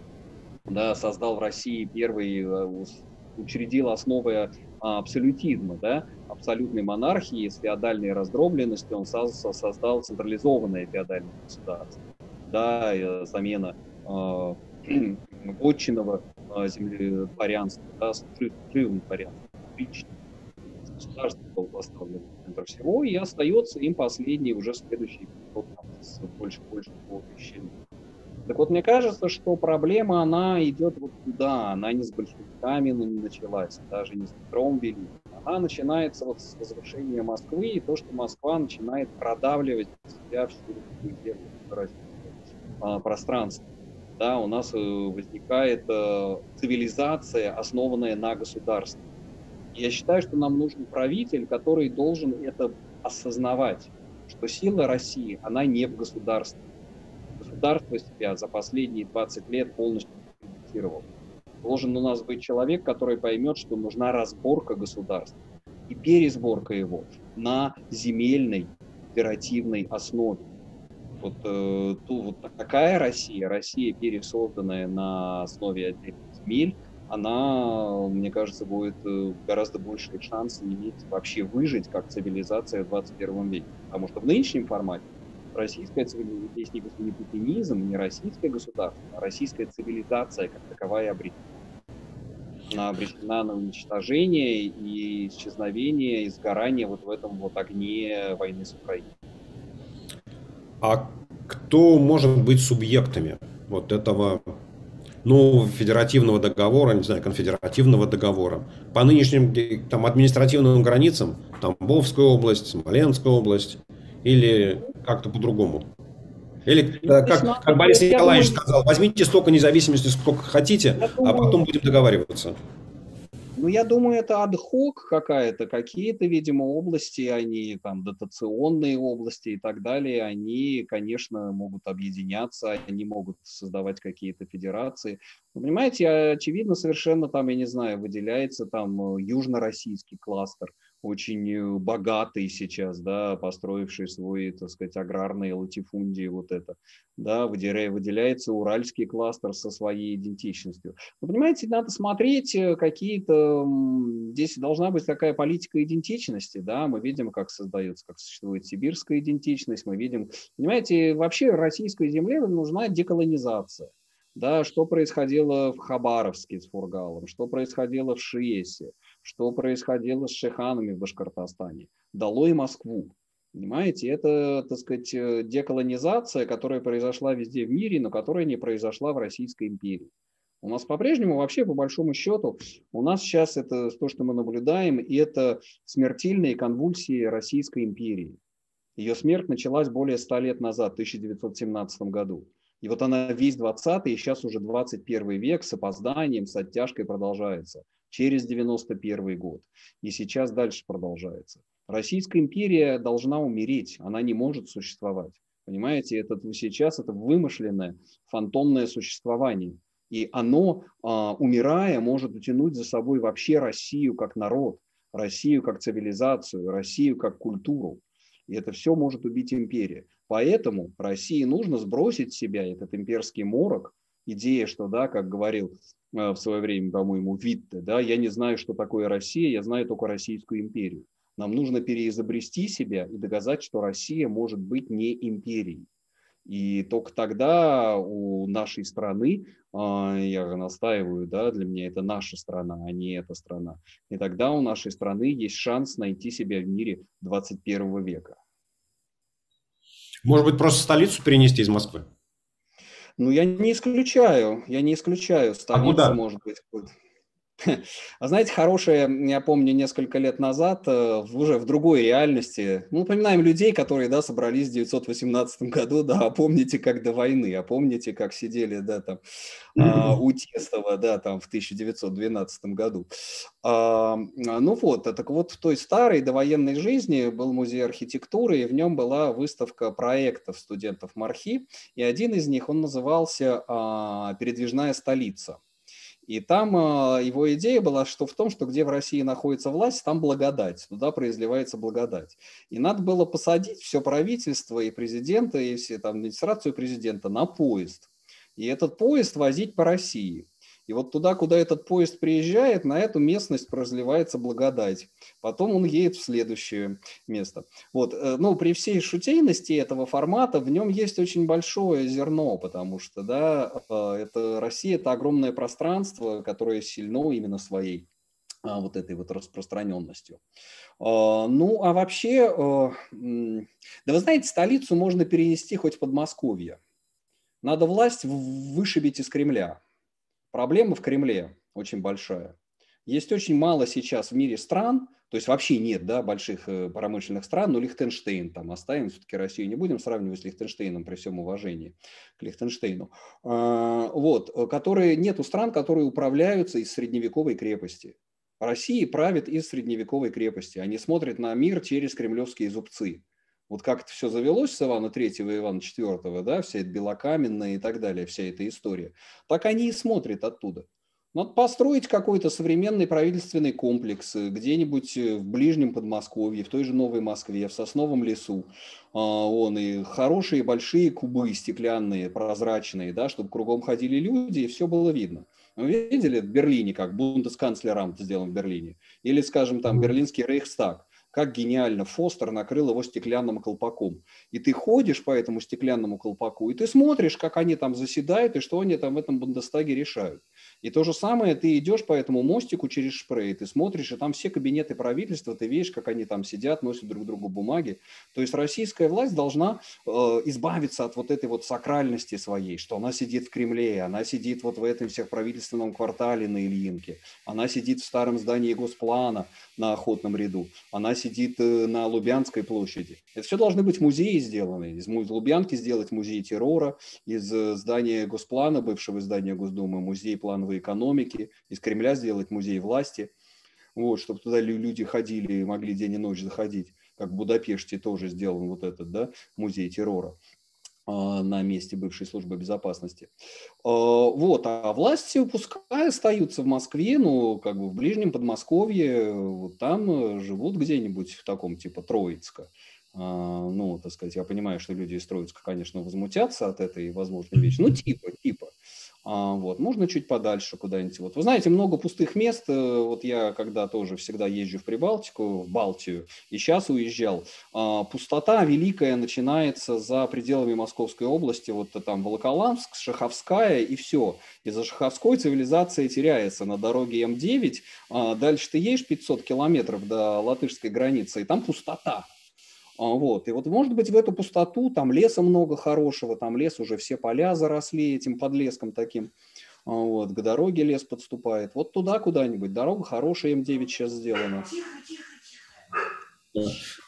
да, создал в России первый, э, учредил основы а, абсолютизма, да, абсолютной монархии с феодальной раздробленностью, он создал централизованное феодальное государство, да, э, замена э, отчинного э, землепарянства, да, служивым дворянством, государство был поставлен центр всего, и остается им последний уже следующий с больше больше тысячи так вот, мне кажется, что проблема, она идет вот туда, она не с большевиками не началась, даже не с Петром Великим. Она начинается вот с возвышения Москвы и то, что Москва начинает продавливать себя всю землю, а, пространство. Да, у нас э, возникает э, цивилизация, основанная на государстве. Я считаю, что нам нужен правитель, который должен это осознавать, что сила России, она не в государстве государство себя за последние 20 лет полностью дискредитировало. Должен у нас быть человек, который поймет, что нужна разборка государства и пересборка его на земельной оперативной основе. Вот, э, ту, вот такая Россия, Россия, пересозданная на основе отдельных земель, она, мне кажется, будет э, гораздо большие шансы иметь вообще выжить как цивилизация в 21 веке. Потому что в нынешнем формате российская цивилизация, не, не путинизм, не российское государство, а российская цивилизация как таковая обретена. она обречена на уничтожение и исчезновение, и сгорание вот в этом вот огне войны с Украиной. А кто может быть субъектами вот этого ну, федеративного договора, не знаю, конфедеративного договора. По нынешним там, административным границам, Тамбовская область, Смоленская область, или как-то по-другому. Или, ну, как, как Борис Николаевич сказал, возьмите столько независимости, сколько хотите, а потом будем договариваться. Ну, я думаю, это адхок какая-то, какие-то, видимо, области, они там дотационные области и так далее, они, конечно, могут объединяться, они могут создавать какие-то федерации. Вы понимаете, очевидно, совершенно там, я не знаю, выделяется там э, южно-российский кластер – очень э, богатый сейчас, да, построивший свой, так сказать, аграрный латифундии вот это, да, выделяется уральский кластер со своей идентичностью. Вы понимаете, надо смотреть э, какие-то, здесь должна быть такая политика идентичности, да, мы видим, как создается, как существует сибирская идентичность, мы видим, понимаете, вообще российской земле нужна деколонизация да, что происходило в Хабаровске с Фургалом, что происходило в Шиесе, что происходило с шеханами в Башкортостане. Дало и Москву. Понимаете, это, так сказать, э, деколонизация, которая произошла везде в мире, но которая не произошла в Российской империи. У нас по-прежнему вообще, по большому счету, у нас сейчас это то, что мы наблюдаем, и это смертельные конвульсии Российской империи. Ее смерть началась более ста лет назад, в 1917 году. И вот она весь 20 и сейчас уже 21 век с опозданием, с оттяжкой продолжается через 91 год. И сейчас дальше продолжается. Российская империя должна умереть, она не может существовать. Понимаете, это сейчас это вымышленное фантомное существование. И оно, а, умирая, может утянуть за собой вообще Россию как народ, Россию как цивилизацию, Россию как культуру. И это все может убить империя. Поэтому России нужно сбросить с себя этот имперский морок, идея, что, да, как говорил Э, в свое время, по-моему, Витте, да, я не знаю, что такое Россия, я знаю только Российскую империю. Нам нужно переизобрести себя и доказать, что Россия может быть не империей. И только тогда у нашей страны, а, я настаиваю, да, для меня это наша страна, а не эта страна, и тогда у нашей страны есть шанс найти себя в мире 21 века. Может быть, просто столицу перенести из Москвы? Ну, я не исключаю, я не исключаю. Столица, а куда? может быть, знаете, хорошее, я помню, несколько лет назад, э, уже в другой реальности, мы упоминаем людей, которые, да, собрались в 918 году, да, а помните, как до войны, а помните, как сидели, да, там, а, у Тестова, да, там, в 1912 году. А, ну вот, так вот, в той старой довоенной жизни был музей архитектуры, и в нем была выставка проектов студентов Мархи, и один из них, он назывался а, «Передвижная столица». И там э, его идея была что в том, что где в России находится власть, там благодать, туда произливается благодать. И надо было посадить все правительство и президента, и все там администрацию президента на поезд. И этот поезд возить по России. И вот туда, куда этот поезд приезжает, на эту местность разливается благодать. Потом он едет в следующее место. Вот. Э, ну, при всей шутейности этого формата в нем есть очень большое зерно, потому что да, э, это Россия – это огромное пространство, которое сильно именно своей а, вот этой вот распространенностью. Ну, а вообще, э, да вы знаете, столицу можно перенести хоть в Подмосковье. Надо власть вышибить из Кремля. Проблема в Кремле очень большая. Есть очень мало сейчас в мире стран, то есть вообще нет да, больших э, промышленных стран, но Лихтенштейн там оставим, все-таки Россию не будем сравнивать с Лихтенштейном при всем уважении к Лихтенштейну. А, вот, которые, нету стран, которые управляются из средневековой крепости. Россия правит из средневековой крепости. Они смотрят на мир через кремлевские зубцы. Вот как это все завелось с Ивана Третьего и Ивана Четвертого, да, вся эта белокаменная и так далее, вся эта история, так они и смотрят оттуда. Надо построить какой-то современный правительственный комплекс э, где-нибудь э, в ближнем Подмосковье, в той же Новой Москве, в Сосновом лесу. А, он и хорошие большие кубы стеклянные, прозрачные, да, чтобы кругом ходили люди, и все было видно. Вы видели в Берлине, как бундесканцлерам сделан в Берлине? Или, скажем, там, берлинский Рейхстаг как гениально Фостер накрыл его стеклянным колпаком. И ты ходишь по этому стеклянному колпаку, и ты смотришь, как они там заседают, и что они там в этом Бундестаге решают. И то же самое, ты идешь по этому мостику через Шпрей, ты смотришь, и там все кабинеты правительства, ты видишь, как они там сидят, носят друг другу бумаги. То есть российская власть должна э, избавиться от вот этой вот сакральности своей, что она сидит в Кремле, она сидит вот в этом всех правительственном квартале на Ильинке, она сидит в старом здании Госплана на Охотном ряду, она сидит э, на Лубянской площади. Это все должны быть музеи сделаны. Из Лубянки сделать музей террора, из э, здания Госплана, бывшего здания Госдумы, музей плановой экономики, из Кремля сделать музей власти, вот, чтобы туда люди ходили и могли день и ночь заходить, как в Будапеште тоже сделан вот этот да, музей террора на месте бывшей службы безопасности. А, вот, а власти пускай остаются в Москве, ну, как бы в ближнем Подмосковье, вот там живут где-нибудь в таком типа Троицка. А, ну, так сказать, я понимаю, что люди из Троицка, конечно, возмутятся от этой возможной вещи. Ну, типа, типа. А, вот, можно чуть подальше куда-нибудь. Вот, вы знаете, много пустых мест. Э, вот я когда тоже всегда езжу в Прибалтику, в Балтию, и сейчас уезжал. А, пустота великая начинается за пределами Московской области. Вот там Волоколамск, Шаховская и все. Из-за Шаховской цивилизация теряется на дороге М9. А, дальше ты едешь 500 километров до латышской границы, и там пустота. А, вот. И вот, может быть, в эту пустоту, там леса много хорошего, там лес уже все поля заросли этим подлеском таким. А, вот, к дороге лес подступает. Вот туда куда-нибудь. Дорога хорошая, М9 сейчас сделана.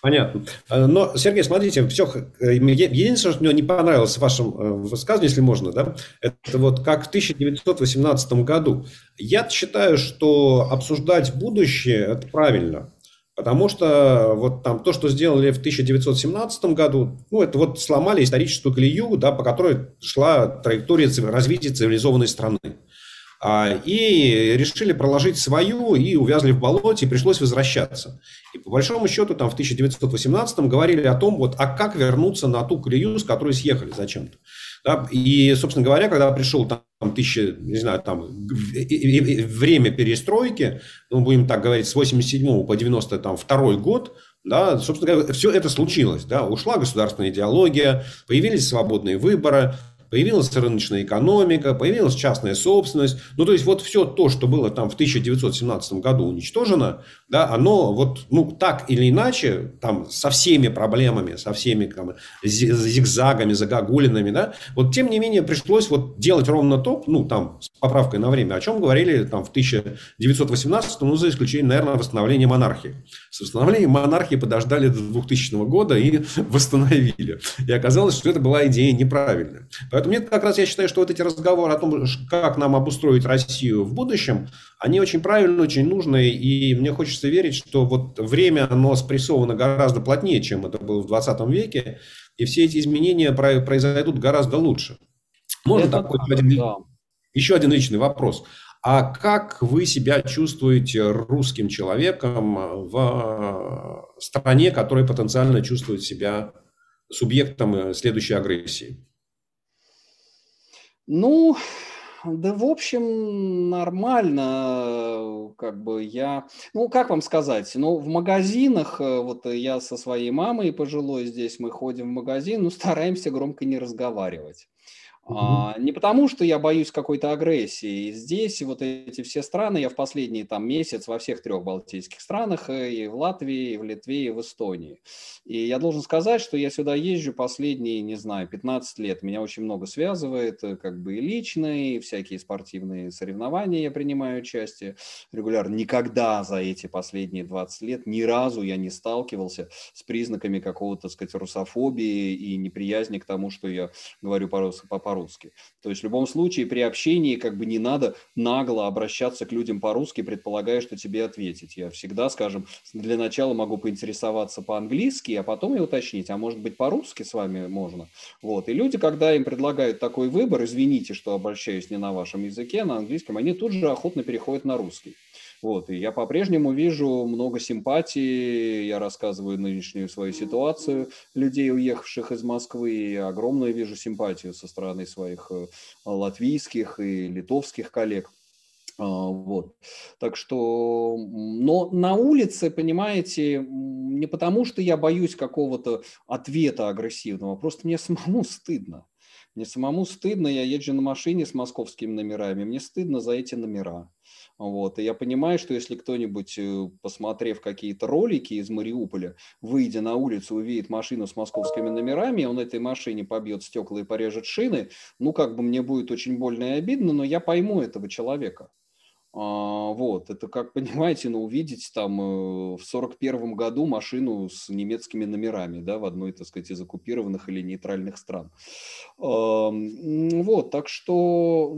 Понятно. А, но, Сергей, смотрите, все, э, единственное, что мне не понравилось в вашем э, высказывании, если можно, да, это вот как в 1918 году. Я считаю, что обсуждать будущее – это правильно. Потому что вот там то, что сделали в 1917 году, ну, это вот сломали историческую колею, да, по которой шла траектория развития цивилизованной страны. А, и решили проложить свою, и увязли в болоте, и пришлось возвращаться. И по большому счету там в 1918 говорили о том, вот, а как вернуться на ту колею, с которой съехали зачем-то. Да? И, собственно говоря, когда пришел там, тысяча, не знаю, там, время перестройки, ну, будем так говорить, с 87 по 92 год, да, собственно говоря, все это случилось. Да? Ушла государственная идеология, появились свободные выборы, появилась рыночная экономика, появилась частная собственность. Ну, то есть, вот все то, что было там в 1917 году уничтожено, да, оно вот, ну, так или иначе, там, со всеми проблемами, со всеми там, зигзагами, загогулинами, да, вот, тем не менее, пришлось вот делать ровно то, ну, там, с поправкой на время, о чем говорили там в 1918, ну, за исключением, наверное, восстановления монархии. С восстановлением монархии подождали до 2000 года и восстановили. И оказалось, что это была идея неправильная. Нет, как раз я считаю, что вот эти разговоры о том, как нам обустроить Россию в будущем, они очень правильные, очень нужные, и мне хочется верить, что вот время, оно спрессовано гораздо плотнее, чем это было в 20 веке, и все эти изменения произойдут гораздо лучше. Можно это такой да, один, да. еще один личный вопрос. А как вы себя чувствуете русским человеком в стране, которая потенциально чувствует себя субъектом следующей агрессии? Ну, да, в общем, нормально, как бы я, ну, как вам сказать, ну, в магазинах, э, вот я со своей мамой пожилой здесь, мы ходим в магазин, ну, стараемся громко не разговаривать. А, не потому, что я боюсь какой-то агрессии. Здесь вот эти все страны, я в последний там месяц во всех трех балтийских странах, э, и в Латвии, и в Литве, и в Эстонии. И я должен сказать, что я сюда езжу последние, не знаю, 15 лет. Меня очень много связывает, э, как бы и личные, и всякие спортивные соревнования я принимаю участие регулярно. Никогда за эти последние 20 лет ни разу я не сталкивался с признаками какого-то, так сказать, русофобии и неприязни к тому, что я говорю по-русски по-русски. То есть в любом случае при общении как бы не надо нагло обращаться к людям по-русски, предполагая, что тебе ответить. Я всегда, скажем, для начала могу поинтересоваться по-английски, а потом и уточнить, а может быть по-русски с вами можно. Вот. И люди, когда им предлагают такой выбор, извините, что обращаюсь не на вашем языке, на английском, они тут же охотно переходят на русский. Вот, и я по-прежнему вижу много симпатии, я рассказываю нынешнюю свою ситуацию людей, уехавших из Москвы, и огромную вижу симпатию со стороны своих э, латвийских и литовских коллег. А, вот. Так что, но на улице, понимаете, не потому что я боюсь какого-то ответа агрессивного, просто мне самому стыдно. Мне самому стыдно, я езжу на машине с московскими номерами, мне стыдно за эти номера. Вот. И я понимаю, что если кто-нибудь, э, посмотрев какие-то ролики из Мариуполя, выйдя на улицу, увидит машину с московскими номерами, он этой машине побьет стекла и порежет шины, ну, как бы мне будет очень больно и обидно, но я пойму этого человека. А, вот, это как понимаете, ну, увидеть там э, в сорок первом году машину с немецкими номерами, да, в одной, так сказать, из оккупированных или нейтральных стран. Вот, так что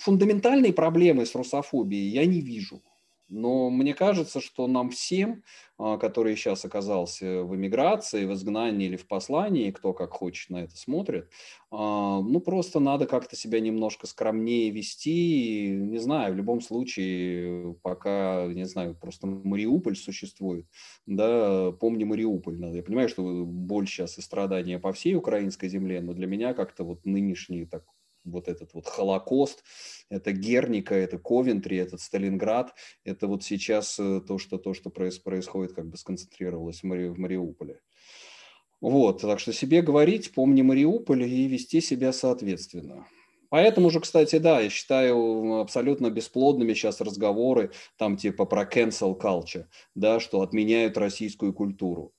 фундаментальные проблемы с русофобией я не вижу. Но мне кажется, что нам всем, а, который сейчас оказался в эмиграции, в изгнании или в послании, кто как хочет на это смотрит, а, ну просто надо как-то себя немножко скромнее вести. Не знаю, в любом случае, пока, не знаю, просто Мариуполь существует, да, помни Мариуполь. Я понимаю, что боль сейчас и страдания по всей украинской земле, но для меня как-то вот нынешний так вот этот вот Холокост, это Герника, это Ковентри, этот Сталинград, это вот сейчас э, то, что, то, что происходит, как бы сконцентрировалось в, Мари, в Мариуполе. Вот, так что себе говорить, помни Мариуполь и вести себя соответственно. Поэтому же, кстати, да, я считаю абсолютно бесплодными сейчас разговоры там типа про cancel culture, да, что отменяют российскую культуру.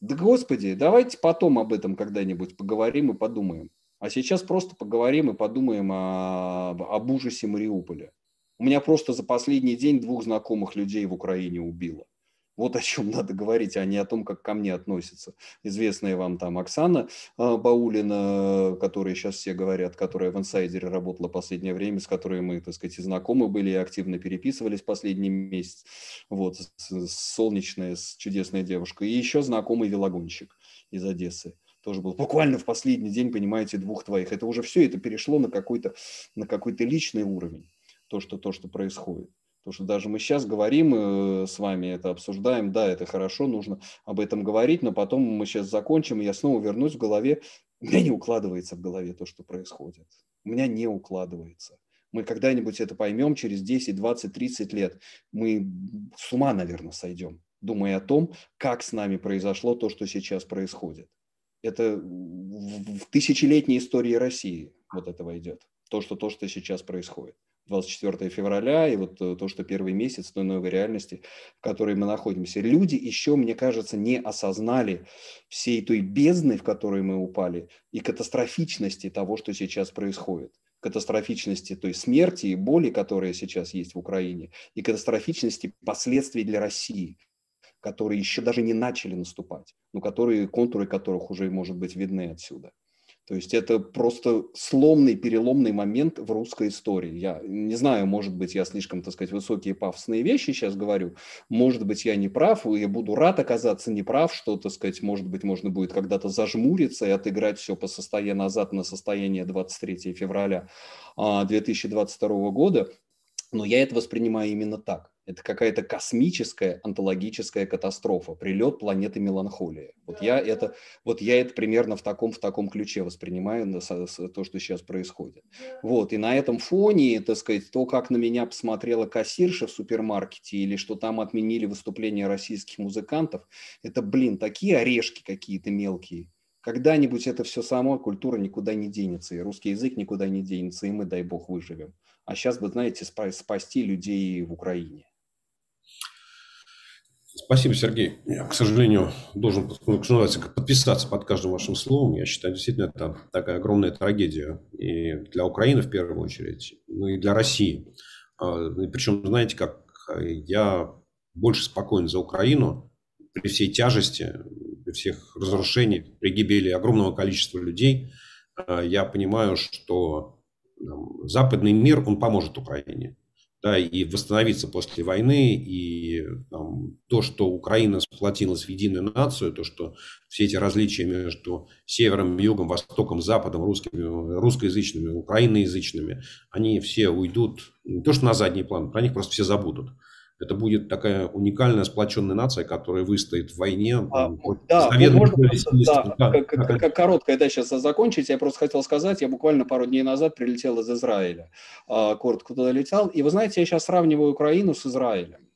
Да господи, давайте потом об этом когда-нибудь поговорим и подумаем. А сейчас просто поговорим и подумаем о, об ужасе Мариуполя. У меня просто за последний день двух знакомых людей в Украине убило. Вот о чем надо говорить, а не о том, как ко мне относятся. Известная вам там Оксана э, Баулина, которая сейчас все говорят, которая в инсайдере работала последнее время, с которой мы, так сказать, и знакомы были и активно переписывались последний месяц. Вот, солнечная, чудесная девушка. И еще знакомый велогонщик из Одессы тоже был буквально в последний день, понимаете, двух твоих. Это уже все, это перешло на какой-то на какой-то личный уровень, то что, то, что происходит. То, что даже мы сейчас говорим э, с вами, это обсуждаем, да, это хорошо, нужно об этом говорить, но потом мы сейчас закончим, и я снова вернусь в голове. У меня не укладывается в голове то, что происходит. У меня не укладывается. Мы когда-нибудь это поймем через 10, 20, 30 лет. Мы с ума, наверное, сойдем, думая о том, как с нами произошло то, что сейчас происходит это в тысячелетней истории России вот этого идет. То, что, то, что сейчас происходит. 24 февраля и вот то, что первый месяц той новой реальности, в которой мы находимся. Люди еще, мне кажется, не осознали всей той бездны, в которой мы упали, и катастрофичности того, что сейчас происходит катастрофичности той смерти и боли, которая сейчас есть в Украине, и катастрофичности последствий для России которые еще даже не начали наступать, но которые, контуры которых уже, может быть, видны отсюда. То есть это просто сломный, переломный момент в русской истории. Я не знаю, может быть, я слишком, так сказать, высокие пафосные вещи сейчас говорю. Может быть, я не прав, и я буду рад оказаться неправ, что, так сказать, может быть, можно будет когда-то зажмуриться и отыграть все по состоянию назад на состояние 23 февраля 2022 а, года. Но я это воспринимаю именно так. Это какая-то космическая онтологическая катастрофа, прилет планеты меланхолия. Вот я это, вот я это примерно в таком, в таком ключе воспринимаю то, что сейчас происходит. Вот, и на этом фоне, так сказать, то, как на меня посмотрела кассирша в супермаркете, или что там отменили выступления российских музыкантов, это, блин, такие орешки какие-то мелкие. Когда-нибудь это все само, культура никуда не денется, и русский язык никуда не денется, и мы, дай бог, выживем. А сейчас бы, знаете, спасти людей в Украине. Спасибо, Сергей. Я, к сожалению, должен ну, подписаться под каждым вашим словом. Я считаю, действительно, это такая огромная трагедия. И для Украины в первую очередь, ну и для России. А, и причем, знаете, как я больше спокоен за Украину при всей тяжести, при всех разрушениях, при гибели огромного количества людей. А, я понимаю, что западный мир, он поможет Украине да, и восстановиться после войны, и там, то, что Украина сплотилась в единую нацию, то, что все эти различия между севером, югом, востоком, западом, русскими, русскоязычными, украиноязычными, они все уйдут, не то что на задний план, про них просто все забудут. Это будет такая уникальная сплоченная нация, которая выстоит в войне. А, да, можно просто, да, да, как, как, короткое, да, сейчас закончить. Я просто хотел сказать, я буквально пару дней назад прилетел из Израиля, а, коротко туда летел. И вы знаете, я сейчас сравниваю Украину с Израилем.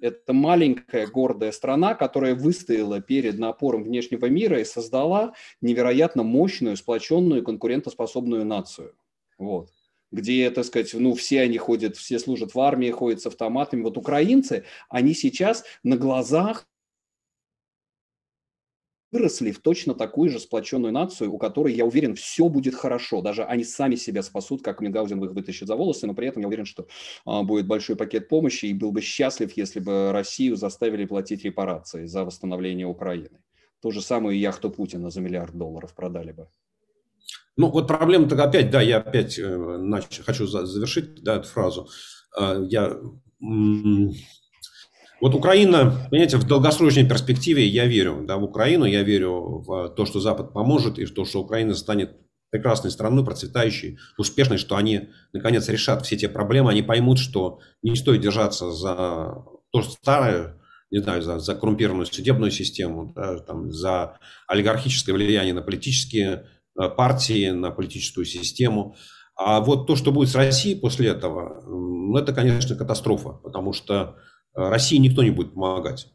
Это маленькая гордая страна, которая выстояла перед напором внешнего мира и создала невероятно мощную, сплоченную, конкурентоспособную нацию. Вот где, так сказать, ну, все они ходят, все служат в армии, ходят с автоматами. Вот украинцы, они сейчас на глазах выросли в точно такую же сплоченную нацию, у которой, я уверен, все будет хорошо. Даже они сами себя спасут, как Мюнхгаузен их вытащит за волосы, но при этом я уверен, что а, будет большой пакет помощи, и был бы счастлив, если бы Россию заставили платить репарации за восстановление Украины. То же самое и яхту Путина за миллиард долларов продали бы. Ну, вот проблема-то опять, да, я опять э, нач... хочу завершить да, эту фразу. Э, я... Вот Украина, понимаете, в долгосрочной перспективе я верю да, в Украину, я верю в то, что Запад поможет, и в то, что Украина станет прекрасной страной, процветающей, успешной, что они, наконец, решат все те проблемы, они поймут, что не стоит держаться за то, старое, не знаю, за, за коррумпированную судебную систему, да, там, за олигархическое влияние на политические партии, на политическую систему. А вот то, что будет с Россией после этого, это, конечно, катастрофа, потому что э, России никто не будет помогать.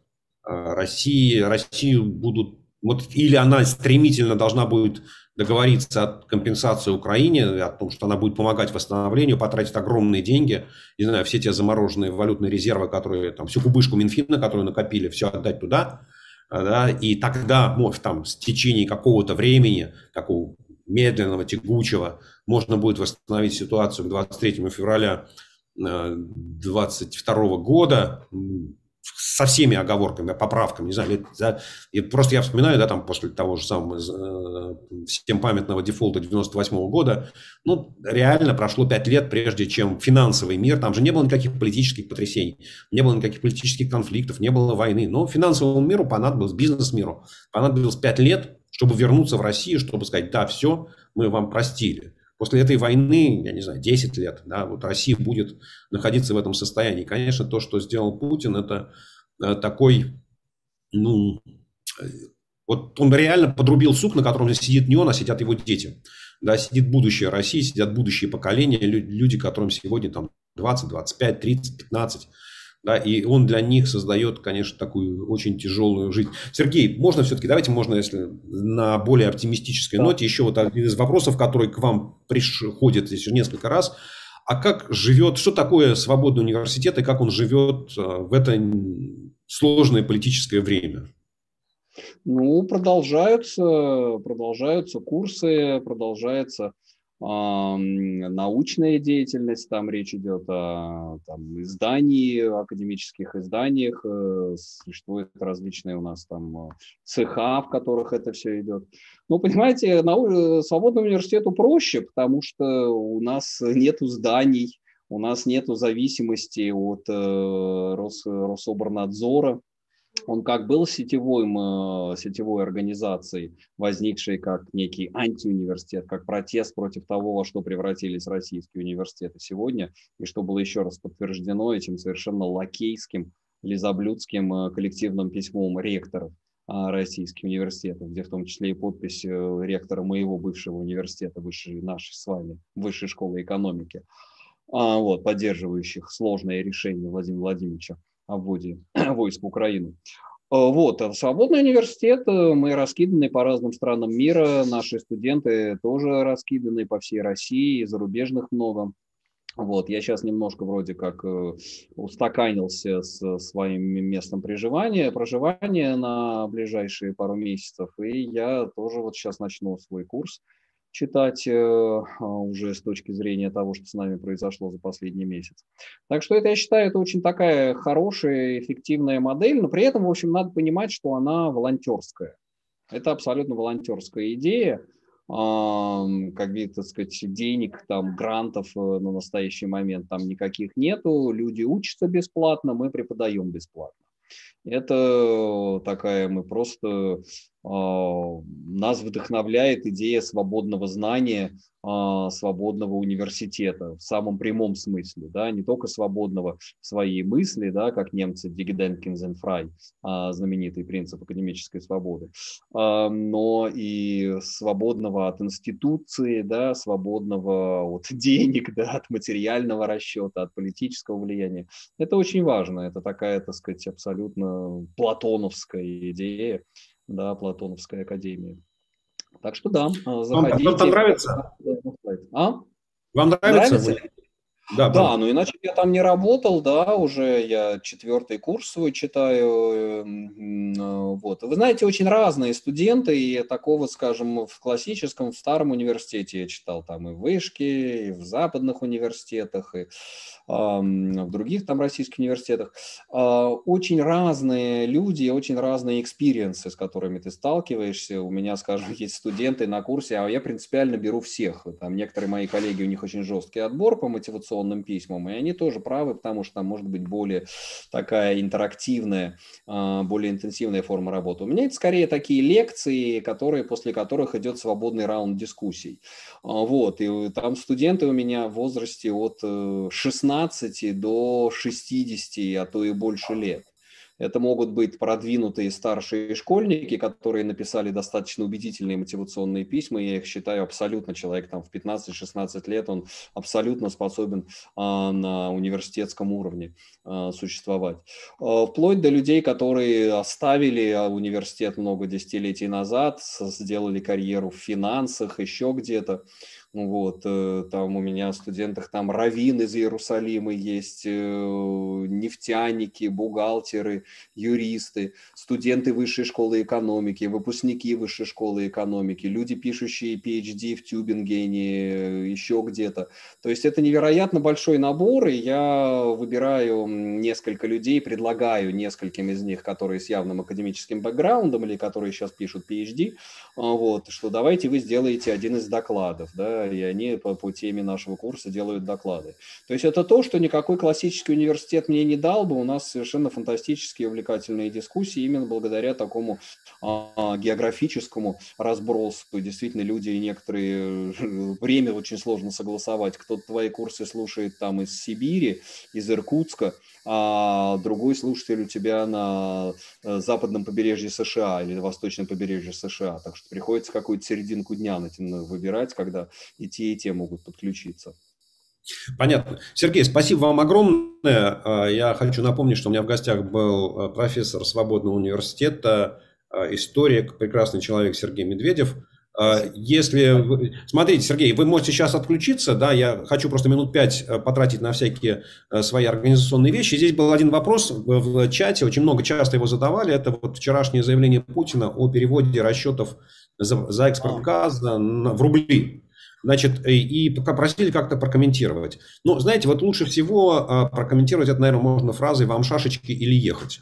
Э, России, Россию будут... Вот, или она стремительно должна будет договориться о компенсации Украине, о том, что она будет помогать восстановлению, потратить огромные деньги, не знаю, все те замороженные валютные резервы, которые там, всю кубышку Минфина, которую накопили, все отдать туда – да, и тогда, может, там, с течение какого-то времени, такого медленного, тягучего, можно будет восстановить ситуацию к 23 февраля 2022 э, года, со всеми оговорками, поправками, не знаю, за, и просто я вспоминаю, да, там после того же самого э, всем памятного дефолта 98 -го года, ну, реально прошло 5 лет, прежде чем финансовый мир, там же не было никаких политических потрясений, не было никаких политических конфликтов, не было войны, но финансовому миру понадобилось, бизнес-миру понадобилось 5 лет, чтобы вернуться в Россию, чтобы сказать, да, все, мы вам простили. После этой войны, я не знаю, 10 лет, да, вот Россия будет находиться в этом состоянии. Конечно, то, что сделал Путин, это э, такой, ну, э, вот он реально подрубил сук, на котором сидит не он, а сидят его дети. Да, сидит будущее России, сидят будущие поколения, люди, которым сегодня там 20, 25, 30, 15 да, и он для них создает, конечно, такую очень тяжелую жизнь. Сергей, можно все-таки, давайте можно, если на более оптимистической да. ноте, еще вот один из вопросов, который к вам приходит здесь несколько раз. А как живет, что такое свободный университет и как он живет э, в это сложное политическое время? Ну, продолжаются, продолжаются курсы, продолжается научная деятельность, там речь идет о там, издании, академических изданиях, э, существуют различные у нас там э, цеха, в которых это все идет. Ну, понимаете, нау... свободному университету проще, потому что у нас нету зданий, у нас нету зависимости от э, Рос... Рособорнадзора, он как был сетевым, э, сетевой организацией, возникшей как некий антиуниверситет, как протест против того, во что превратились российские университеты сегодня, и что было еще раз подтверждено этим совершенно лакейским, лизоблюдским э, коллективным письмом ректоров а, российских университетов, где в том числе и подпись э, ректора моего бывшего университета, высшей, нашей с вами, высшей школы экономики, а, вот, поддерживающих сложное решение Владимира Владимировича о вводе войск в Украину. Э, вот, а свободный университет, э, мы раскиданы по разным странам мира, наши студенты тоже раскиданы по всей России, зарубежных много. Вот, я сейчас немножко вроде как устаканился с своим местом проживания, проживания на ближайшие пару месяцев, и я тоже вот сейчас начну свой курс читать э, а, уже с точки зрения того, что с нами произошло за последний месяц. Так что это, я считаю, это очень такая хорошая, эффективная модель, но при этом, в общем, надо понимать, что она волонтерская. Это абсолютно волонтерская идея, как вид, так сказать, денег, там, грантов э, на настоящий момент там никаких нету, люди учатся бесплатно, мы преподаем бесплатно. Это такая, мы просто нас вдохновляет идея свободного знания, а, свободного университета в самом прямом смысле, да, не только свободного в своей мысли, да, как немцы Дигиденкинзенфрай, знаменитый принцип академической свободы, а, но и свободного от институции, да, свободного от денег, да, от материального расчета, от политического влияния. Это очень важно, это такая, так сказать, абсолютно платоновская идея, да, Платоновская академия. Так что да, заходите. Вам, вам нравится? А? Вам нравится? нравится? Да, да, ну иначе я там не работал, да, уже я четвертый курс свой читаю, э, вот. Вы знаете, очень разные студенты, и такого, скажем, в классическом, в старом университете я читал там и в Вышке, и в западных университетах, и в других там российских университетах. А, очень разные люди, очень разные experience ы, с которыми ты сталкиваешься. У меня, скажем, есть студенты на курсе, а я принципиально беру всех. Там некоторые мои коллеги, у них очень жесткий отбор по мотивационным письмам, и они тоже правы, потому что там может быть более такая интерактивная, а, более интенсивная форма работы. У меня это скорее такие лекции, которые, после которых идет свободный раунд дискуссий. А, вот, и там студенты у меня в возрасте от 16 э, 15 до 60, а то и больше лет. Это могут быть продвинутые старшие школьники, которые написали достаточно убедительные мотивационные письма. Я их считаю абсолютно человек там в 15-16 лет, он абсолютно способен а, на университетском уровне а, существовать. А, вплоть до людей, которые оставили университет много десятилетий назад, сделали карьеру в финансах, еще где-то. Вот, э, там у меня в студентах там раввин из Иерусалима есть, э, нефтяники, бухгалтеры, юристы, студенты высшей школы экономики, выпускники высшей школы экономики, люди, пишущие PhD в Тюбингене, э, еще где-то. То есть это невероятно большой набор, и я выбираю несколько людей, предлагаю нескольким из них, которые с явным академическим бэкграундом или которые сейчас пишут PhD, вот, что давайте вы сделаете один из докладов, да, и они по, по теме нашего курса делают доклады. То есть это то, что никакой классический университет мне не дал бы. У нас совершенно фантастические увлекательные дискуссии именно благодаря такому а, географическому разбросу. Действительно, люди некоторые э, время очень сложно согласовать. Кто-то твои курсы слушает там из Сибири, из Иркутска, а другой слушатель у тебя на э, западном побережье США или восточном побережье США. Так что приходится какую-то серединку дня выбирать, когда и те, и те могут подключиться. Понятно. Сергей, спасибо вам огромное. А, я хочу напомнить, что у меня в гостях был а, профессор Свободного университета, а, историк, прекрасный человек Сергей Медведев. Если... Смотрите, Сергей, вы можете сейчас отключиться, да, я хочу просто минут пять потратить на всякие свои организационные вещи. Здесь был один вопрос в чате, очень много часто его задавали, это вот вчерашнее заявление Путина о переводе расчетов за, за экспорт газа в рубли. Значит, и попросили как-то прокомментировать. Ну, знаете, вот лучше всего а, прокомментировать это, наверное, можно фразой «вам шашечки или ехать».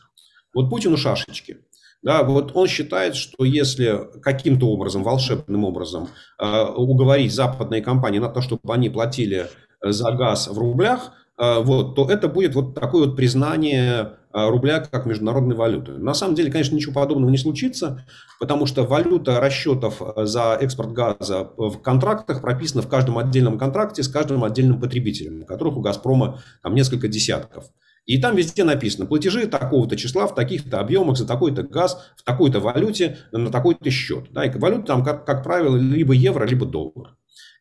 Вот Путину шашечки. Да, вот он считает, что если каким-то образом, волшебным образом а, уговорить западные компании на то, чтобы они платили за газ в рублях, а, вот, то это будет вот такое вот признание рубля как международной валюты. На самом деле, конечно, ничего подобного не случится, потому что валюта расчетов а, за экспорт газа в контрактах прописана в каждом отдельном контракте с каждым отдельным потребителем, которых у «Газпрома» там несколько десятков. И там везде написано, платежи такого-то числа в таких-то объемах за такой-то газ, в такой-то валюте, на такой-то счет. Да, и валюта там, как, как правило, либо евро, либо доллар.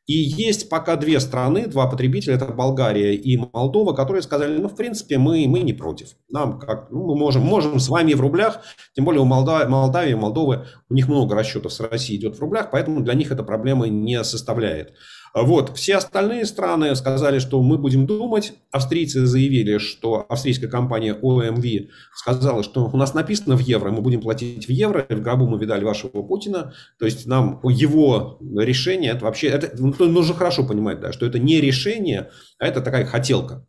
И есть пока две страны, два потребителя, это Болгария и Молдова, которые сказали, ну, в принципе, мы, мы не против. Нам как, ну, мы можем, можем с вами в рублях, тем более у Молдавии, Молдавии, Молдовы, у них много расчетов с Россией идет в рублях, поэтому для них эта проблема не составляет. Вот. Все остальные страны сказали, что мы будем думать. Австрийцы заявили, что австрийская компания OMV сказала, что у нас написано в евро, мы будем платить в евро. В гробу мы видали вашего Путина. То есть нам его решение, это вообще, это, ну, нужно хорошо понимать, да, что это не решение, а это такая хотелка.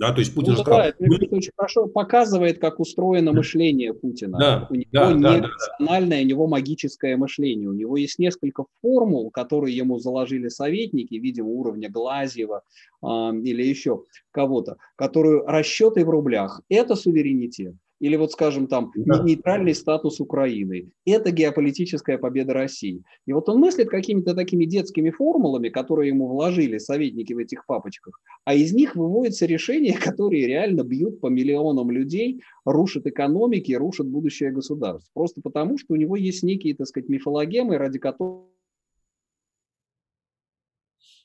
Да, то есть Путин ну, же сказал... Да, это, кажется, очень хорошо показывает, как устроено мышление Путина. Да, у него да, не да, рациональное, да. у него магическое мышление. У него есть несколько формул, которые ему заложили советники, видимо, уровня Глазьева э, или еще кого-то, которые расчеты в рублях – это суверенитет. Или вот, скажем, там, да. нейтральный статус Украины. Это геополитическая победа России. И вот он мыслит какими-то такими детскими формулами, которые ему вложили советники в этих папочках, а из них выводятся решения, которые реально бьют по миллионам людей, рушат экономики, рушат будущее государства. Просто потому, что у него есть некие, так сказать, мифологемы, ради которых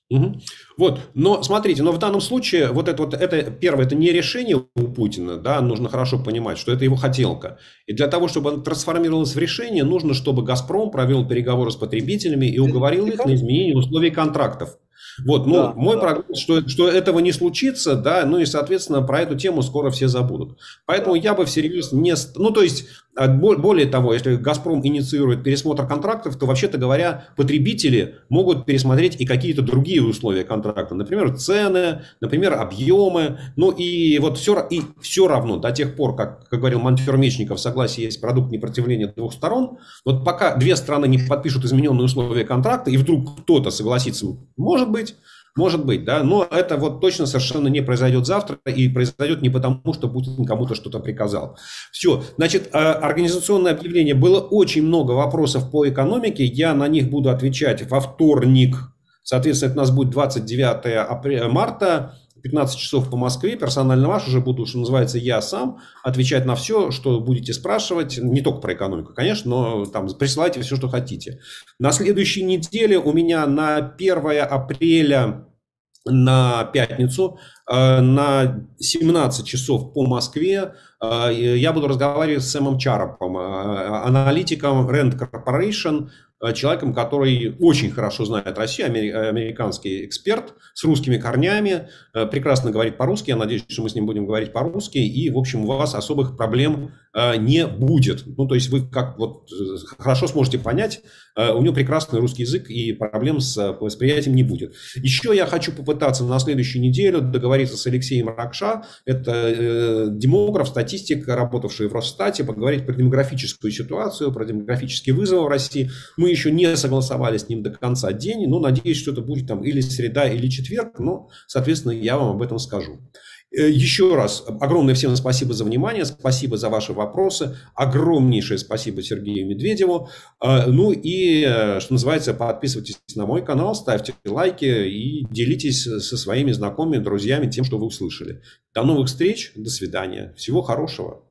Угу. Вот, но смотрите, но в данном случае вот это вот, это первое, это не решение у Путина, да, нужно хорошо понимать, что это его хотелка. И для того, чтобы он трансформировалось в решение, нужно, чтобы «Газпром» провел переговоры с потребителями и уговорил их на изменение условий контрактов. Вот, ну, да, мой да. прогноз, что, что этого не случится, да, ну и, соответственно, про эту тему скоро все забудут. Поэтому да. я бы всерьез не... Ну, то есть, более того, если «Газпром» инициирует пересмотр контрактов, то, вообще-то говоря, потребители могут пересмотреть и какие-то другие условия контракта. Например, цены, например, объемы. Ну и вот все, и все равно до тех пор, как, как говорил Монтер Мечников, согласие есть продукт непротивления двух сторон. Вот пока две страны не подпишут измененные условия контракта, и вдруг кто-то согласится, может быть, может быть, да, но это вот точно совершенно не произойдет завтра и произойдет не потому, что Путин кому-то что-то приказал. Все, значит, а, организационное объявление. Было очень много вопросов по экономике, я на них буду отвечать во вторник. Соответственно, это у нас будет 29 марта. 15 часов по Москве, персонально ваш уже буду, что называется, я сам отвечать на все, что будете спрашивать, не только про экономику, конечно, но там присылайте все, что хотите. На следующей неделе у меня на 1 апреля на пятницу э, на 17 часов по Москве э, я буду разговаривать с Сэмом Чарапом, э, аналитиком Rand Corporation, человеком, который очень хорошо знает Россию, американский эксперт с русскими корнями, э, прекрасно говорит по-русски. Я надеюсь, что мы с ним будем говорить по-русски. И, в общем, у вас особых проблем э, не будет. Ну, то есть вы как вот хорошо сможете понять, у него прекрасный русский язык и проблем с восприятием не будет. Еще я хочу попытаться на следующей неделе договориться с Алексеем Ракша. Это демограф, статистик, работавший в Росстате, поговорить про демографическую ситуацию, про демографические вызовы в России. Мы еще не согласовали с ним до конца день, но надеюсь, что это будет там или среда, или четверг, но, соответственно, я вам об этом скажу. Э, еще раз огромное всем спасибо за внимание, спасибо за ваши вопросы, огромнейшее спасибо Сергею Медведеву. Э, ну и, э, что называется, подписывайтесь на мой канал, ставьте лайки и делитесь со своими знакомыми, друзьями тем, что вы услышали. До новых встреч, до свидания, всего хорошего.